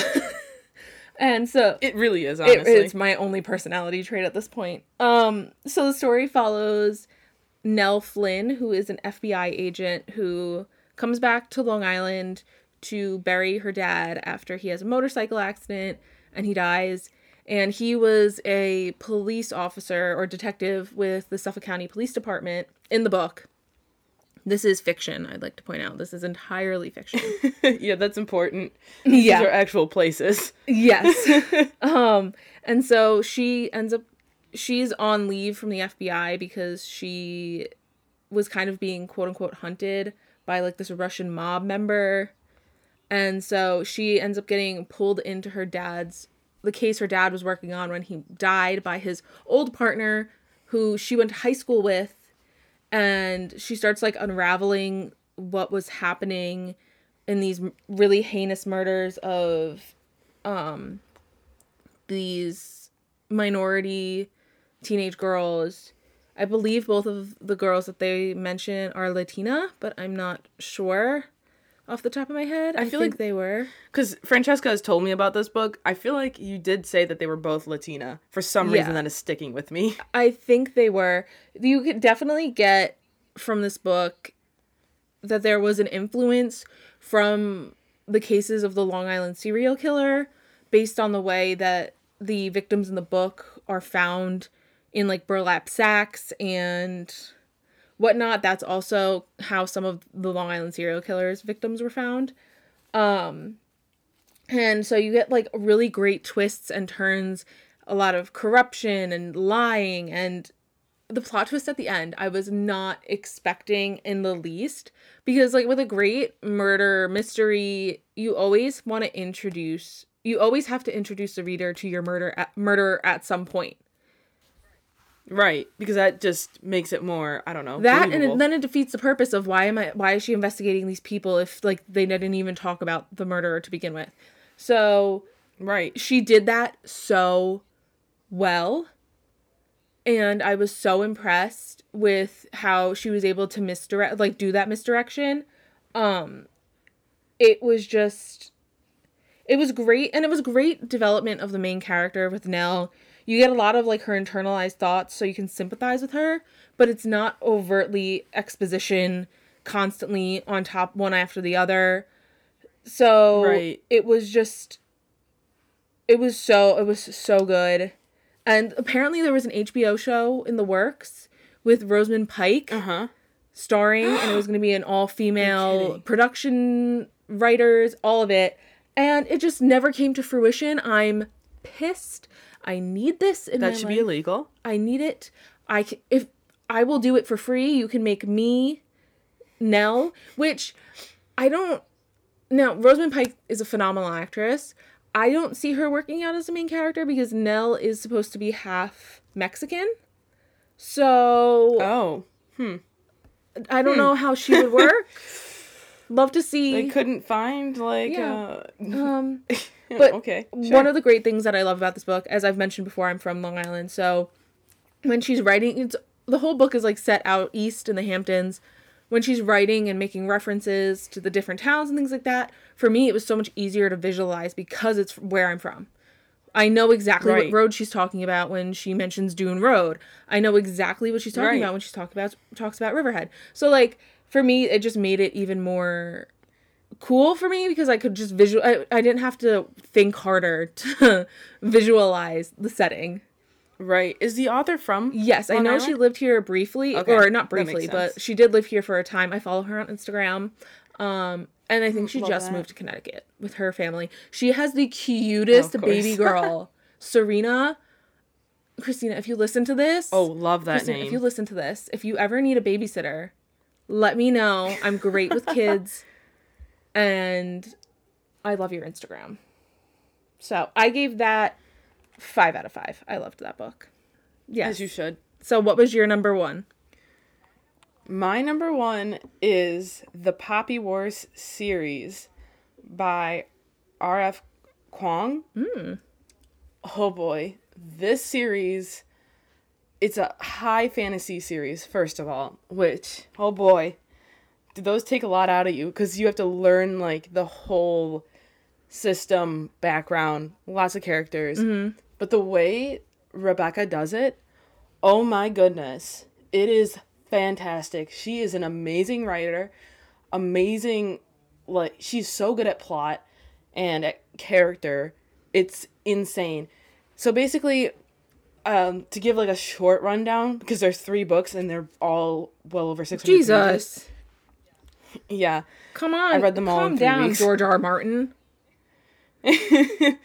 and so It really is, it, honestly. it's my only personality trait at this point. Um, so the story follows Nell Flynn, who is an FBI agent who comes back to Long Island to bury her dad after he has a motorcycle accident and he dies. And he was a police officer or detective with the Suffolk County Police Department in the book. This is fiction, I'd like to point out. This is entirely fiction. yeah, that's important. These Yeah. are actual places. Yes. um, and so she ends up she's on leave from the FBI because she was kind of being quote unquote hunted by like this Russian mob member. And so she ends up getting pulled into her dad's the case her dad was working on when he died by his old partner who she went to high school with. And she starts like unraveling what was happening in these really heinous murders of um these minority teenage girls. I believe both of the girls that they mention are latina but i'm not sure off the top of my head i, feel think like- they were Because Francesca has told me about this book. I feel like you did say that they were both Latina. For some Yeah. reason, that is sticking with me. I think they were. You could definitely get from this book that there was an influence from the cases of the Long Island serial killer based on the way that the victims in the book are found in like burlap sacks and whatnot. That's also how some of the Long Island serial killers victims were found. Um and so you get like really great twists and turns, a lot of corruption and lying and the plot twist at the end I was not expecting in the least because like with a great murder mystery you always want to introduce you always have to introduce the reader to your murder at, murderer at some point Right. Because that just makes it more, I don't know. that and believable. it, then it defeats the purpose of why am I why is she investigating these people if like they didn't even talk about the murderer to begin with so Right. she did that so well and i was so impressed with how she was able to misdirect like do that misdirection um it was just it was great and it was great development of the main character with nell you get a lot of like her internalized thoughts so you can sympathize with her but it's not overtly exposition constantly on top one after the other so Right. it was just it was so it was so good. And apparently there was an HBO show in the works with Rosamund Pike Uh-huh. starring and it was going to be an all female production writers, all of it. And it just never came to fruition. I'm pissed. I need this in That should be illegal. I need it. I c- if I will do it for free, you can make me Nell, which I don't. Now, Rosamund Pike is a phenomenal actress. I don't see her working out as a main character because Nell is supposed to be half Mexican. So Oh. Hmm, I don't know how she would work. Love to see. They couldn't find like Yeah. uh um, but okay. one of the great things that I love about this book, as I've mentioned before, I'm from Long Island, so when she's writing, it's the whole book is like set out east in the Hamptons. When she's writing and making references to the different towns and things like that, for me it was so much easier to visualize because it's where I'm from. I know exactly Right. what road she's talking about when she mentions Dune Road. I know exactly what she's talking Right. about when she's talking about talks about Riverhead. So like for me, it just made it even more cool for me because I could just visual. I, I didn't have to think harder to visualize the setting. Right. Is the author from Yes, I Long know she lived here briefly, Okay, or not briefly, but she did live here for a time. I follow her on Instagram. Um, and I think she Love just that. moved to Connecticut with her family. She has the cutest baby girl, Serena. Christina, if you listen to this, Oh, love that Christina, name. if you listen to this, if you ever need a babysitter, let me know. I'm great with kids, and I love your Instagram. So I gave that five out of five. I loved that book. Yes. As you should. So what was your number one? My number one is the Poppy Wars series by R.F. Kuang. Hmm. Oh boy. This series, it's a high fantasy series, first of all, which, oh boy, those take a lot out of you because you have to learn like the whole system, background, lots of characters. But the way Rebecca does it, oh my goodness, it is fantastic. She is an amazing writer, amazing, like, she's so good at plot and at character. It's insane. So basically, um, to give like a short rundown, because there's three books and they're all well over 600 pages. Yeah. Come on. I read them all Calm down, weeks. George R. R. Martin.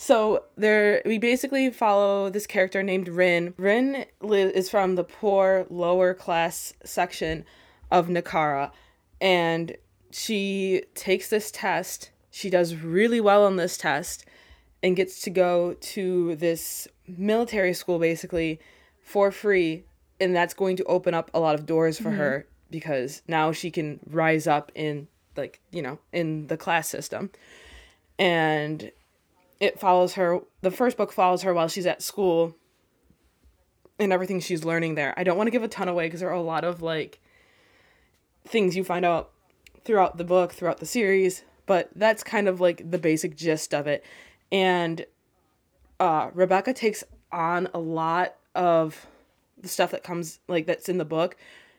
So there, we basically follow this character named Rin. Rin li- is from the poor, lower class section of Nikara, and she takes this test. She does really well on this test, and gets to go to this military school basically for free, and that's going to open up a lot of doors for mm-hmm. her because now she can rise up in like you know in the class system, and it follows her the first book follows her while she's at school and everything she's learning there. I don't want to give a ton away because there are a lot of like things you find out throughout the book throughout the series but that's kind of like the basic gist of it. And uh rebecca takes on a lot of the stuff that comes like that's in the book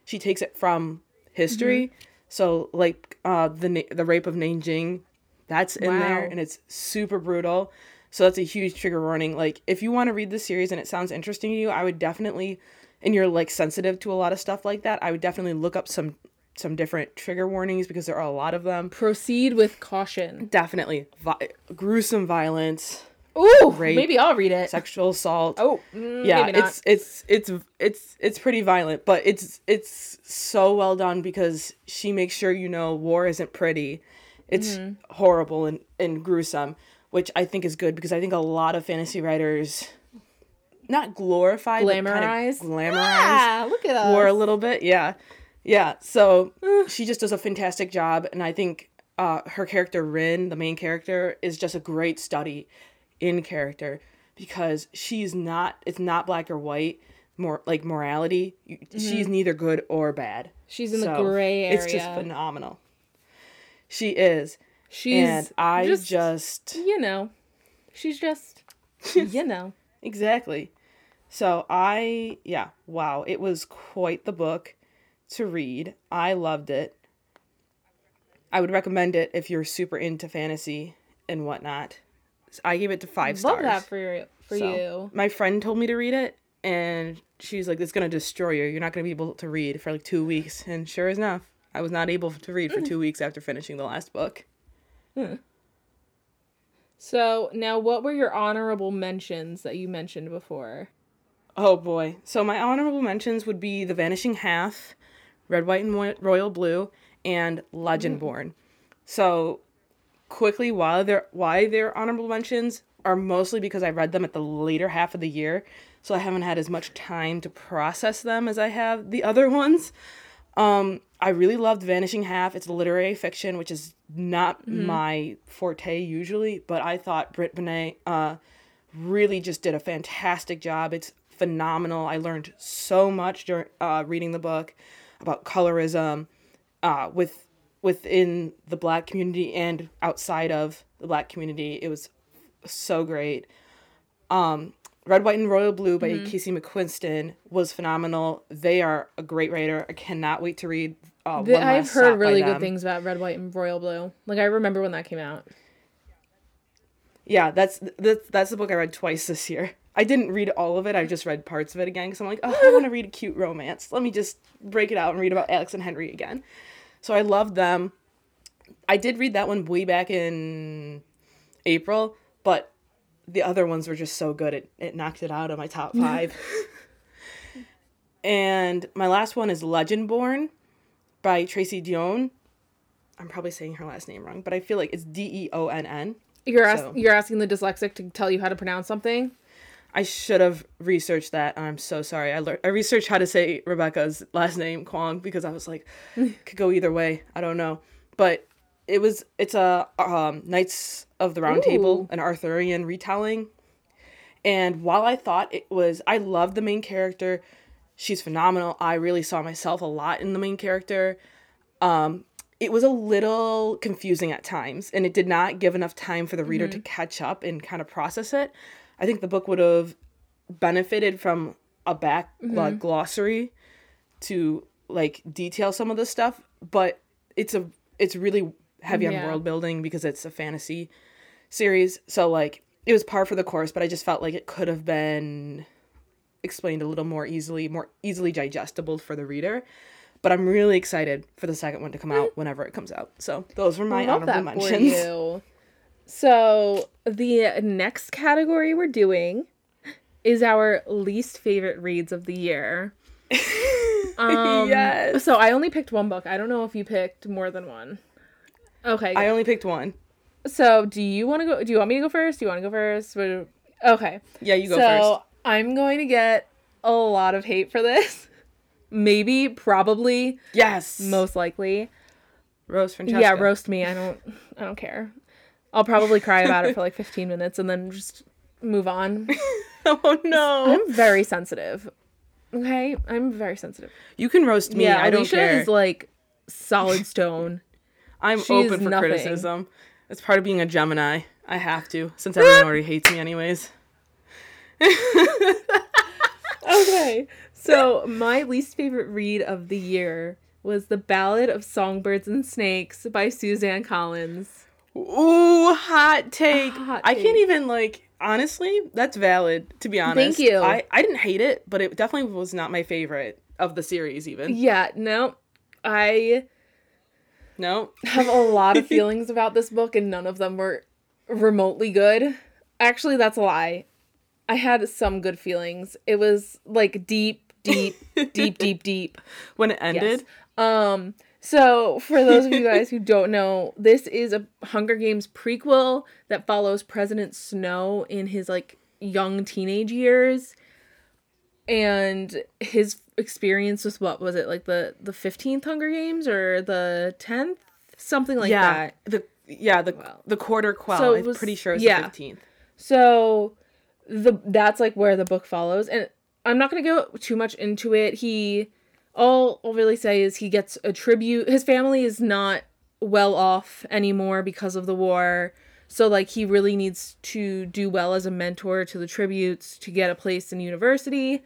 she takes it from history. So like uh the the rape of nanjing that's in there and it's super brutal. So that's a huge trigger warning. Like if you want to read the series and it sounds interesting to you i would definitely and you're like sensitive to a lot of stuff like that i would definitely look up some some different trigger warnings because there are a lot of them. Proceed with caution. definitely. Vi- gruesome violence Ooh, Rape. maybe I'll read it. sexual assault Oh, mm, yeah it's it's it's it's it's pretty violent but it's it's so well done because she makes sure you know war isn't pretty it's Mm-hmm. horrible and, and gruesome which i think is good because i think a lot of fantasy writers not glorify but kind of Glamorize? glamorize Ah, look at us. war a little bit yeah yeah so she just does a fantastic job and i think uh, her character rin the main character is just a great study in character because she's not it's not black or white more like morality You- she's neither good or bad Mm-hmm. She's in the gray area. it's just phenomenal she is She's and i just, just you know, she's just, you know. Exactly. So I, yeah, wow, it was quite the book to read. I loved it. I would recommend it if you're super into fantasy and whatnot. I gave it to five Love stars. that for for So, you. My friend told me to read it, and she's like, "It's gonna destroy you. You're not gonna be able to read for like two weeks." And sure enough, I was not able to read for two weeks after finishing the last book. So now, what were your honorable mentions that you mentioned before? Oh boy! So my honorable mentions would be The Vanishing Half, Red, White, and Royal Blue, and Legendborn. Mm-hmm. So quickly, why they're why they're honorable mentions are mostly because I read them at the later half of the year, so I haven't had as much time to process them as I have the other ones. Um, I really loved Vanishing Half. It's literary fiction, which is not my forte usually, but I thought Brit Bennett uh, really just did a fantastic job. It's phenomenal. I learned so much during uh, reading the book about colorism uh, with within the Black community and outside of the Black community. It was so great. Um, Red, White, and Royal Blue by Casey McQuiston was phenomenal. They are a great writer. I cannot wait to read. Uh, The- I've heard really good things about Red, White, and Royal Blue. Like I remember when that came out. Yeah, that's that's that's the book I read twice this year. I didn't read all of it. I just read parts of it again because I'm like, oh, I want to read a cute romance. Let me just break it out and read about Alex and Henry again. So I loved them. I did read that one way back in April, but the other ones were just so good. It it knocked it out of my top five. and my last one is Legendborn by Tracy Deonn. I'm probably saying her last name wrong, but I feel like it's D E O N N. You're ask- So- you're asking the dyslexic to tell you how to pronounce something. I should have researched that. I'm so sorry. I learned I researched how to say Rebecca's last name Kuang because I was like, could go either way. I don't know, but it was it's a um, Knights of the Round Table, an Arthurian retelling. And while I thought it was, I loved the main character. She's phenomenal. I really saw myself a lot in the main character. Um, it was a little confusing at times, and it did not give enough time for the reader to catch up and kind of process it. I think the book would have benefited from a back like, glossary to like detail some of the stuff, but it's a it's really heavy on world building because it's a fantasy series. So like it was par for the course, but I just felt like it could have been explained a little more easily, more easily digestible for the reader. But I'm really excited for the second one to come out whenever it comes out. So those were my honorable mentions. you. So the next category we're doing is our least favorite reads of the year. Um, yes. So I only picked one book. I don't know if you picked more than one. Okay. I only picked one. so do you want to go? Do you want me to go first? Do you want to go first? Okay. Yeah, you go so first. I'm going to get a lot of hate for this. Maybe, probably, Yes. most likely. Rose Francesca. Yeah, roast me. I don't. I don't care. I'll probably cry about it for like 15 minutes and then just move on. oh no. I'm very sensitive. Okay, I'm very sensitive. You can roast me. yeah, I don't Alicia care. is like solid stone. I'm she's open for nothing. criticism. It's part of being a Gemini. I have to, since everyone already hates me anyways. okay, so my least favorite read of the year was the Ballad of Songbirds and Snakes by Suzanne Collins. Ooh, hot take. Hot I take. can't even like honestly, that's valid, to be honest. Thank you. I, I didn't hate it, but it definitely was not my favorite of the series even. Yeah, no, I No. have a lot of feelings about this book, and none of them were remotely good. Actually, that's a lie. I had some good feelings. It was like deep, deep, deep, deep, deep. When it ended. Um, so for those of you guys who don't know, this is a Hunger Games prequel that follows President Snow in his like young teenage years and his experience with what was it like the the 15th Hunger Games or the 10th something like yeah. that. The yeah, the Well, the quarter quell. so it I'm was- pretty sure it's yeah. the fifteenth. So the that's like where the book follows and I'm not going to go too much into it. He all I'll really say is he gets a tribute. His family is not well off anymore because of the war. So like he really needs to do well as a mentor to the tributes to get a place in university.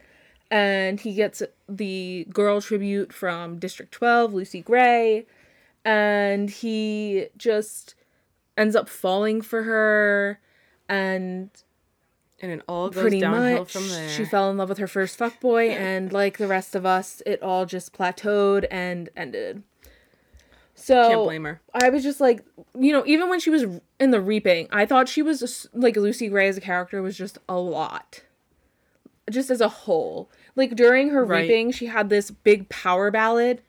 And he gets the girl tribute from District 12, Lucy Gray, and he just ends up falling for her and And it all goes pretty downhill much from there. she fell in love with her first fuckboy and like the rest of us it all just plateaued and ended so Can't blame her. i was just like you know even when she was in the reaping i thought she was like lucy gray as a character was just a lot just as a whole like during her Right. reaping she had this big power ballad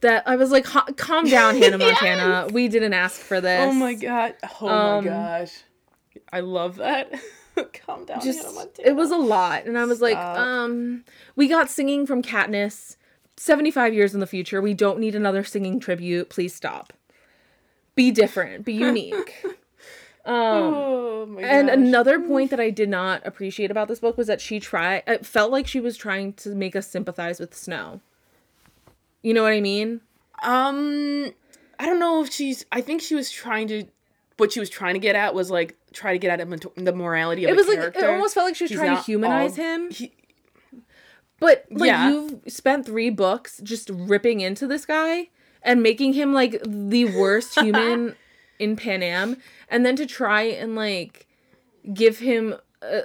that i was like calm down hannah montana we didn't ask for this Oh my god. Oh Um, my gosh. I love that. Calm down, just it was a lot and i was like um we got singing from katniss. 75 years in the future we don't need another singing tribute please stop. Be different be unique. Um Oh my and another point that i did not appreciate about this book was that she tried it felt like she was trying to make us sympathize with snow. You know what i mean? Um, I don't know if she's. I think she was trying to. What she was trying to get at was like try to get at him- the morality of it was like it almost felt like she was He's trying to humanize all- him He, But like Yeah. you've spent three books just ripping into this guy and making him like the worst human in Panem, and then to try and like give him uh,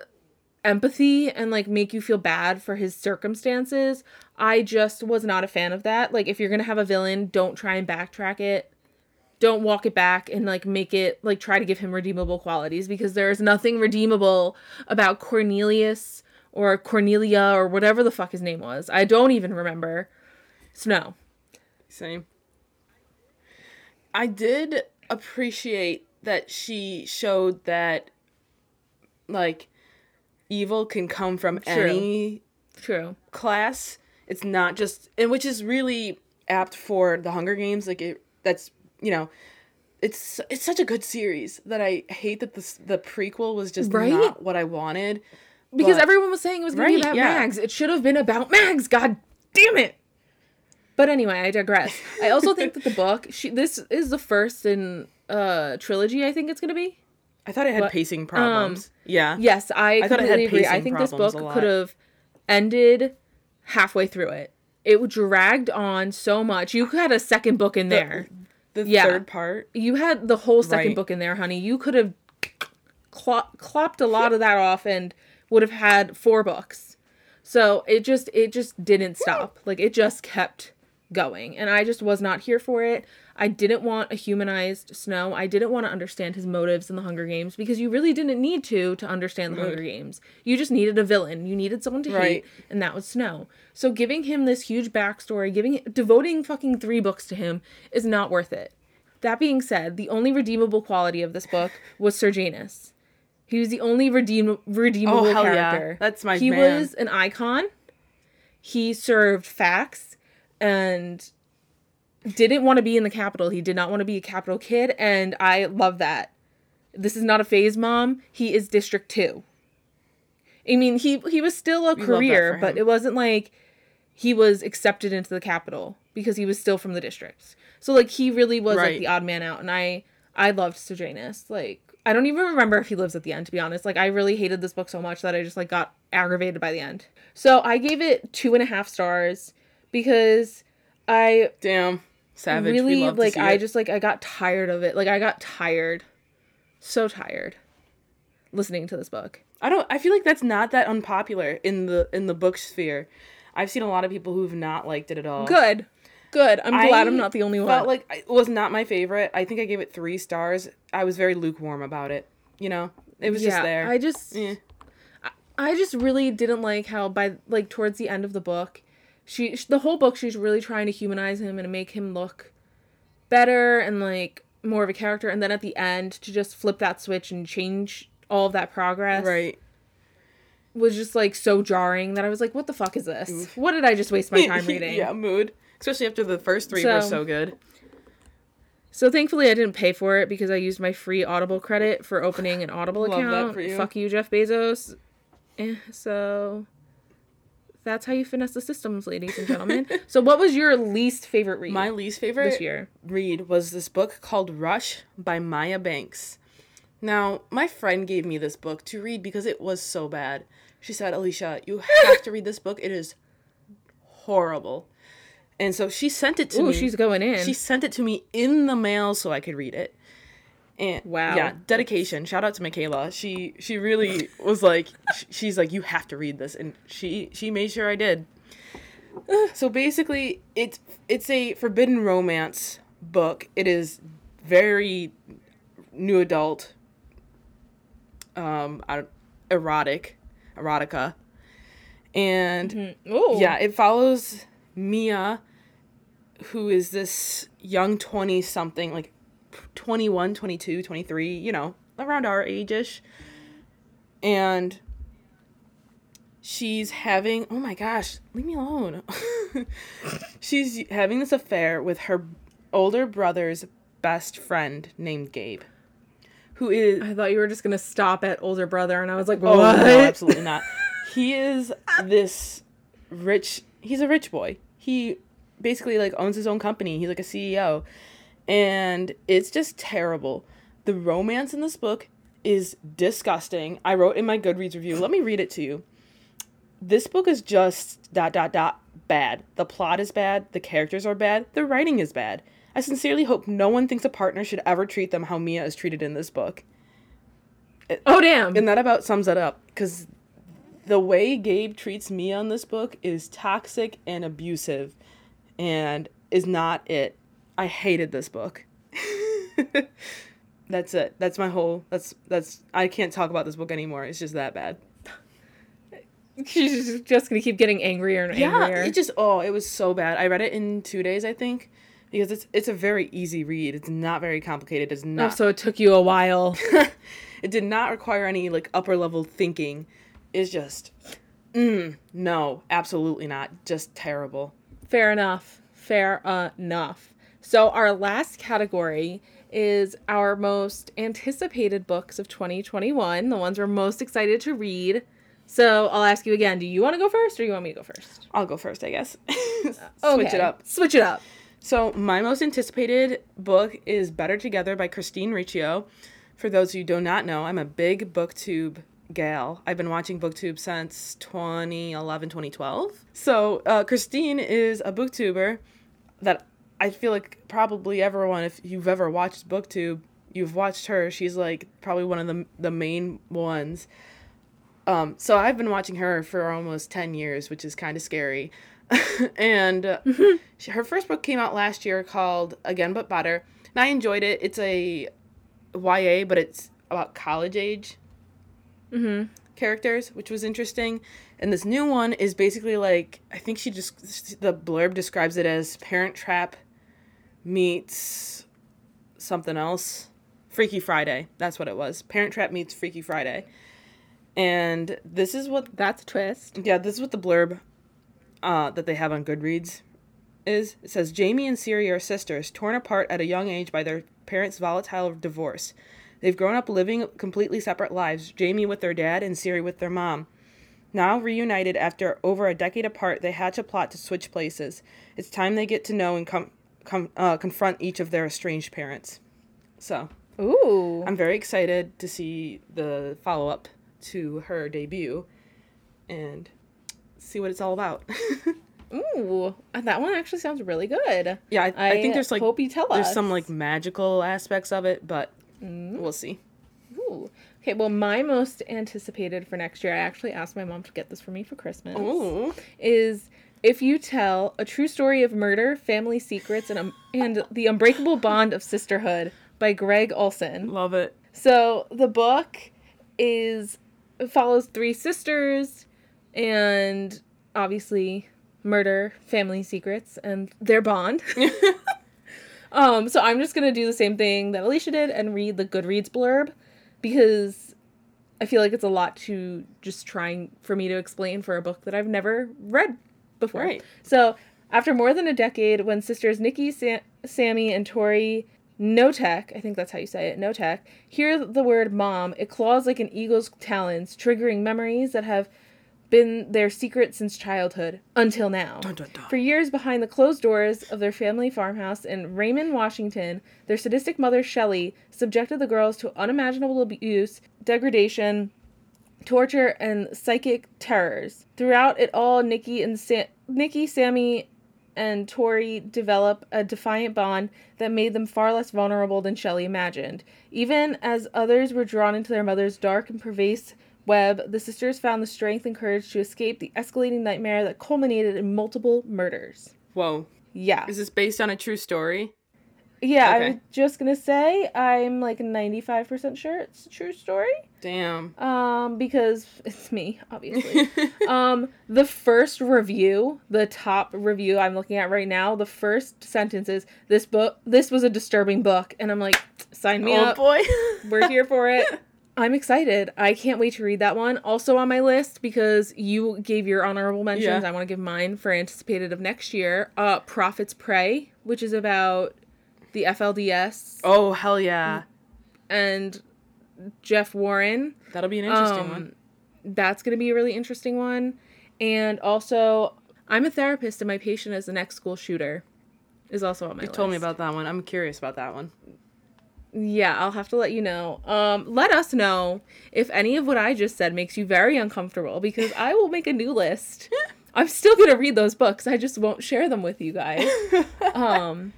empathy and like make you feel bad for his circumstances. I just was not a fan of that. Like if you're gonna have a villain, don't try and backtrack it. Don't walk it back and like make it like try to give him redeemable qualities because there is nothing redeemable about Cornelius or Cornelia or whatever the fuck his name was. I don't even remember. Snow. Same. I did appreciate that she showed that like evil can come from True. any True. class. It's not just and which is really apt for the Hunger Games like it that's you know it's it's such a good series that I hate that this the prequel was just Right? not what I wanted. Because But- everyone was saying it was going to be about yeah. Mags. It should have been about Mags. God damn it. But anyway, I digress. I also think that the book, she this is the first in uh trilogy I think it's going to be. I thought it had But, pacing problems. yeah. Yes, I, I thought it had agree. I think this book could have ended halfway through it. It dragged on so much. You had a second book in there. The Yeah. third part. You had the whole second Right. book in there, honey. You could have clop, clopped a lot of that off and would have had four books. So it just it just didn't stop. Like it just kept going, and I just was not here for it. I didn't want a humanized Snow. I didn't want to understand his motives in the Hunger Games because you really didn't need to to understand the Hunger Games. You just needed a villain. You needed someone to hate, and that was Snow. So giving him this huge backstory, giving devoting fucking three books to him is not worth it. That being said, the only redeemable quality of this book was Sejanus. He was the only redeem- redeemable Oh, hell yeah. That's my He man. was an icon. He served facts and didn't want to be in the Capitol. He did not want to be a Capitol kid, and I love that. This is not a phase mom. He is District Two. I mean, he he was still a that career, but it wasn't like he was accepted into the Capitol because he was still from the districts. So like he really was like the odd man out, and I I loved Sejanus. Like I don't even remember if he lives at the end. To be honest, like I really hated this book so much that I just like got aggravated by the end. So I gave it two and a half stars because I Damn. Savage. really we love to like I it. just like I got tired of it. Like I got tired, so tired, listening to this book. I don't I feel like that's not that unpopular in the in the book sphere. I've seen a lot of people who've not liked it at all. Good, good. I'm glad I'm not the only one. Felt like it was not my favorite. I think I gave it three stars. I was very lukewarm about it. You know, it was just there. I just Eh. I just really didn't like how by like towards the end of the book, she sh- the whole book she's really trying to humanize him and make him look better and like more of a character and then at the end to just flip that switch and change all of that progress Right. was just like so jarring that I was like what the fuck is this? What did I just waste my time reading? yeah, mood. Especially after the first three were So- so good. So thankfully I didn't pay for it because I used my free Audible credit for opening an Audible Love that account. for you. Fuck you, Jeff Bezos. Eh, so that's how you finesse the systems, ladies and gentlemen. so what was your least favorite read My least favorite this year? read was this book called Rush by Maya Banks. Now, my friend gave me this book to read because it was so bad. She said, Alicia, you have to read this book. It is horrible. And so she sent it to Ooh, me. she's going in. She sent it to me in the mail so I could read it. And Wow. yeah, dedication. Shout out to Michaela. She she really was like she's like you have to read this and she she made sure I did. So basically it's it's a forbidden romance book. It is very new adult um erotic erotica. And Oh. yeah, it follows Mia, who is this young 20 something, like 21, 22, 23, you know, around our age ish. And she's having, oh my gosh, leave me alone. she's having this affair with her older brother's best friend named Gabe, who is I thought you were just gonna stop at older brother, and I was like, Oh no, absolutely not. He is this rich. He's a rich boy. He basically like owns his own company. He's like a CEO, and it's just terrible. The romance in this book is disgusting. I wrote in my Goodreads review. Let me read it to you. This book is just dot dot dot bad. The plot is bad. The characters are bad. The writing is bad. I sincerely hope no one thinks a partner should ever treat them how Mia is treated in this book. Oh damn. And that about sums it up because the way Gabe treats Mia in this book is toxic and abusive and is not it. I hated this book. that's it. That's my whole that's that's I can't talk about this book anymore. It's just that bad. She's just gonna keep getting angrier and Yeah, angrier. it just oh, it was so bad. I read it in 2 days, I think, because it's it's a very easy read. It's not very complicated. It's oh, not so it took you a while. it did not require any like upper level thinking. It's just mm, no, absolutely not. Just terrible. Fair enough. Fair enough. So our last category is our most anticipated books of 2021, the ones we're most excited to read. So I'll ask you again, do you want to go first or do you want me to go first? I'll go first, I guess. Switch Okay. it up. Switch it up. So, my most anticipated book is Better Together by Christine Riccio. For those who do not know, I'm a big booktube gal. I've been watching booktube since 2011, 2012. So, uh, Christine is a booktuber that I feel like probably everyone, if you've ever watched booktube, you've watched her. She's like probably one of the, the main ones. Um, so I've been watching her for almost 10 years, which is kind of scary. and uh, she, her first book came out last year called Again But Better. And I enjoyed it. It's a YA, but it's about college age characters, which was interesting. And this new one is basically like, I think she just, the blurb describes it as Parent Trap meets something else. Freaky Friday. That's what it was. Parent Trap meets Freaky Friday. And this is what That's a twist. yeah, this is what the blurb uh, that they have on Goodreads is. It says Jamie and Siri are sisters, torn apart at a young age by their parents' volatile divorce. They've grown up living completely separate lives, Jamie with their dad and Siri with their mom. Now reunited after over a decade apart, they hatch a plot to switch places. It's time they get to know and com- com- uh, confront each of their estranged parents. So, Ooh. I'm very excited to see the follow up to her debut and see what it's all about. Ooh. That one actually sounds really good. yeah, I, I, think there's like hope you tell there's us. some like magical aspects of it, but Mm. we'll see. Ooh. Okay, well, my most anticipated for next year, I actually asked my mom to get this for me for Christmas. Ooh. is if you tell a true story of murder, family secrets, and um, and the unbreakable bond of sisterhood by Gregg Olsen. Love it. So the book is follows three sisters, and obviously murder, family secrets, and their bond. um, so I'm just gonna do the same thing that Alicia did and read the Goodreads blurb because I feel like it's a lot to just trying for me to explain for a book that I've never read before. Right. So after more than a decade, when sisters Nikki, Sa- Sammy, and Tori Knotek, I think that's how you say it, Knotek, hear the word mom, it claws like an eagle's talons, triggering memories that have been their secret since childhood until now. Dun, dun, dun. For years behind the closed doors of their family farmhouse in Raymond, Washington, their sadistic mother Shelley subjected the girls to unimaginable abuse, degradation, torture, and psychic terrors. Throughout it all, Nikki and Sa- Nikki, Sammy, and Tori develop a defiant bond that made them far less vulnerable than Shelley imagined. Even as others were drawn into their mother's dark and pervasive web, the sisters found the strength and courage to escape the escalating nightmare that culminated in multiple murders. Whoa. Yeah. Is this based on a true story? Yeah, I Okay. was just gonna say I'm like 95% sure it's a true story. Damn. Um, because it's me, obviously. um, the first review, the top review I'm looking at right now, the first sentence is this book this was a disturbing book and I'm like, sign me oh up. boy. We're here for it. I'm excited. I can't wait to read that one. Also on my list because you gave your honorable mentions. Yeah. I want to give mine for anticipated of next year. Uh Prophet's Prey, which is about the FLDS oh hell yeah. and Jeff Warren. That'll be an interesting Um, one. That's going to be a really interesting one. And also, I'm a therapist and my patient is the next school shooter. Is also on my You list. told me about that one. I'm curious about that one. Yeah, I'll have to let you know. Um, let us know if any of what I just said makes you very uncomfortable because I will make a new list. I'm still gonna read those books. I just won't share them with you guys. Um,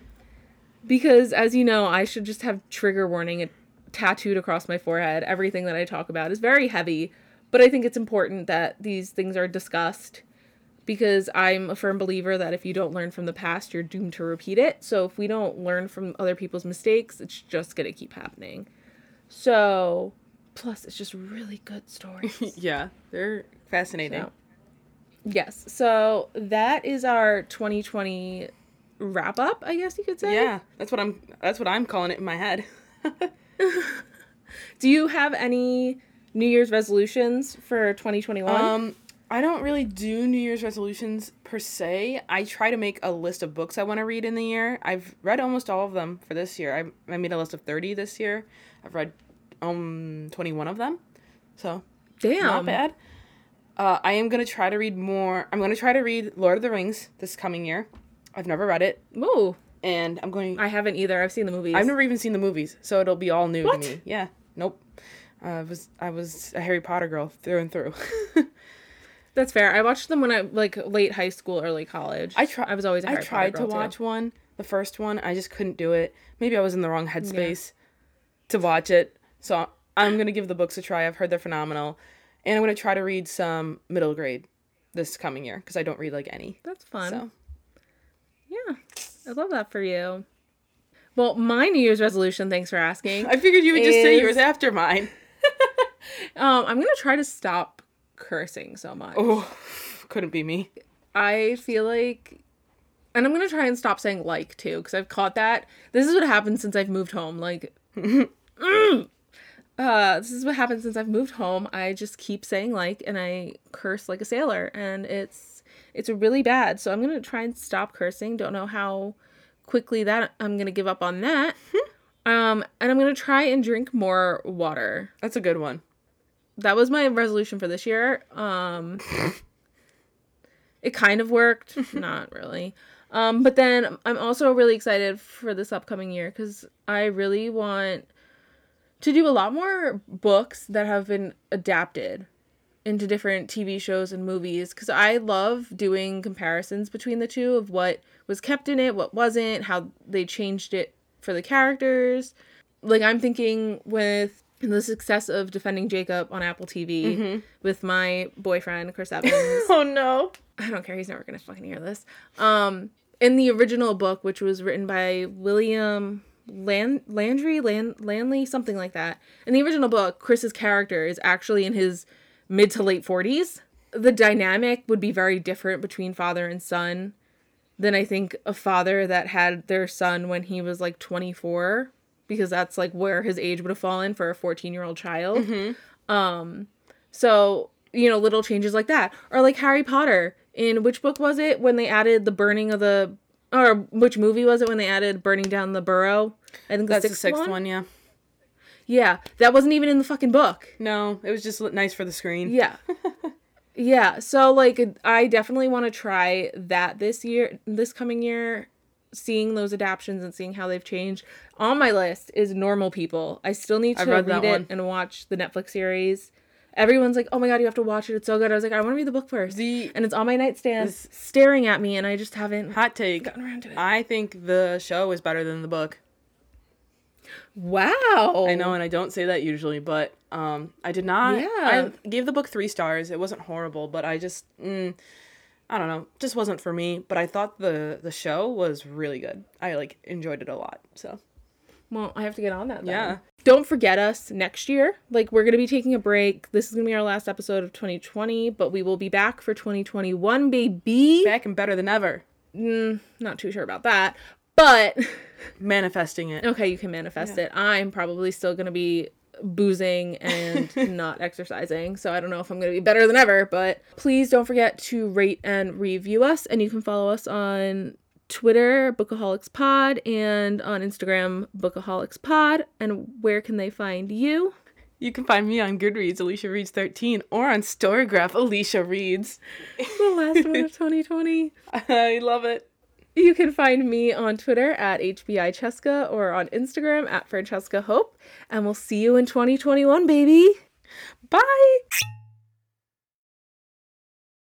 because as you know, I should just have trigger warning tattooed across my forehead. Everything that I talk about is very heavy, but I think it's important that these things are discussed because I'm a firm believer that if you don't learn from the past, you're doomed to repeat it. So if we don't learn from other people's mistakes, it's just going to keep happening. So, plus, it's just really good stories. yeah, they're fascinating. So, yes. So that is our 2020 wrap up, I guess you could say. Yeah, that's what I'm. That's what I'm calling it in my head. Do you have any New Year's resolutions for 2021? Um, I don't really do New Year's resolutions per se. I try to make a list of books I want to read in the year. I've read almost all of them for this year. I, I made a list of 30 this year. I've read um 21 of them. So, Damn. not bad. Uh, I am going to try to read more. I'm going to try to read Lord of the Rings this coming year. I've never read it. Ooh, And I'm going. I haven't either. I've seen the movies. I've never even seen the movies, so it'll be all new What? to me. Yeah. Nope. Uh, I was I was a Harry Potter girl through and through. That's fair. I watched them when I like late high school, early college. I try. I was always. a I Harry tried Potter to watch too. one, the first one. I just couldn't do it. Maybe I was in the wrong headspace to watch it. So I'm gonna give the books a try. I've heard they're phenomenal, and I'm gonna try to read some middle grade this coming year because I don't read like any. That's fun. So Yeah, I love that for you. Well, my New Year's resolution. Thanks for asking. I figured you would just say yours after mine. Um, I'm gonna try to stop cursing so much. Oh, couldn't be me. I feel like, and I'm gonna try and stop saying like too, because I've caught that. This is what happened since I've moved home. Like, mm. uh, this is what happened since I've moved home. I just keep saying like, and I curse like a sailor, and it's it's really bad. So I'm gonna try and stop cursing. Don't know how quickly that I'm gonna give up on that. um, and I'm gonna try and drink more water That's a good one. that was my resolution for this year. Um it kind of worked, not really. Um but then I'm also really excited for this upcoming year cuz I really want to do a lot more books that have been adapted into different TV shows and movies cuz I love doing comparisons between the two of what was kept in it, what wasn't, how they changed it for the characters. Like I'm thinking with the success of Defending Jacob on Apple TV with my boyfriend Chris Evans. Oh no. I don't care. He's never gonna fucking hear this. Um, in the original book, which was written by William Land Landry Land Landley, something like that. In the original book, Chris's character is actually in his mid to late forties. The dynamic would be very different between father and son than I think a father that had their son when he was like twenty four, because that's like where his age would have fallen for a fourteen year old child. Um, so you know, little changes like that, or like Harry Potter. In which book was it when they added the burning of the, or which movie was it when they added burning down the burrow? I think the That's sixth, the sixth one? one, yeah. Yeah, that wasn't even in the fucking book. No, it was just nice for the screen. Yeah. yeah, so like I definitely want to try that this year, this coming year, seeing those adaptions and seeing how they've changed. On my list is Normal People. I still need to read read, that it one. and watch the Netflix series Everyone's like, "Oh my god, you have to watch it. It's so good." I was like, "I want to read the book first. The and it's on my nightstand, staring at me, and I just haven't hot take. gotten around to it. I think the show is better than the book. Wow. I know, and I don't say that usually, but um, I did not. Yeah. I gave the book three stars. It wasn't horrible, but I just, mm, I don't know, just wasn't for me. But I thought the the show was really good. I like enjoyed it a lot. So Well, I have to get on that. Then. Yeah. Don't forget us next year. Like we're gonna be taking a break. This is gonna be our last episode of 2020, but we will be back for 2021, baby. back and better than ever. Mm, not too sure about that, but Manifesting it. okay, you can manifest it. I'm probably still gonna be boozing and not exercising, so I don't know if I'm gonna be better than ever. But please don't forget to rate and review us, and you can follow us on Twitter, Bookaholics Pod, and on Instagram, Bookaholics Pod. And where can they find you? You can find me on Goodreads, Alicia Reads 13, or on Storygraph, Alicia Reads. The last one of 2020. I love it. You can find me on Twitter at HBI Cheska or on Instagram at Francesca Hope. And we'll see you in 2021, baby. Bye.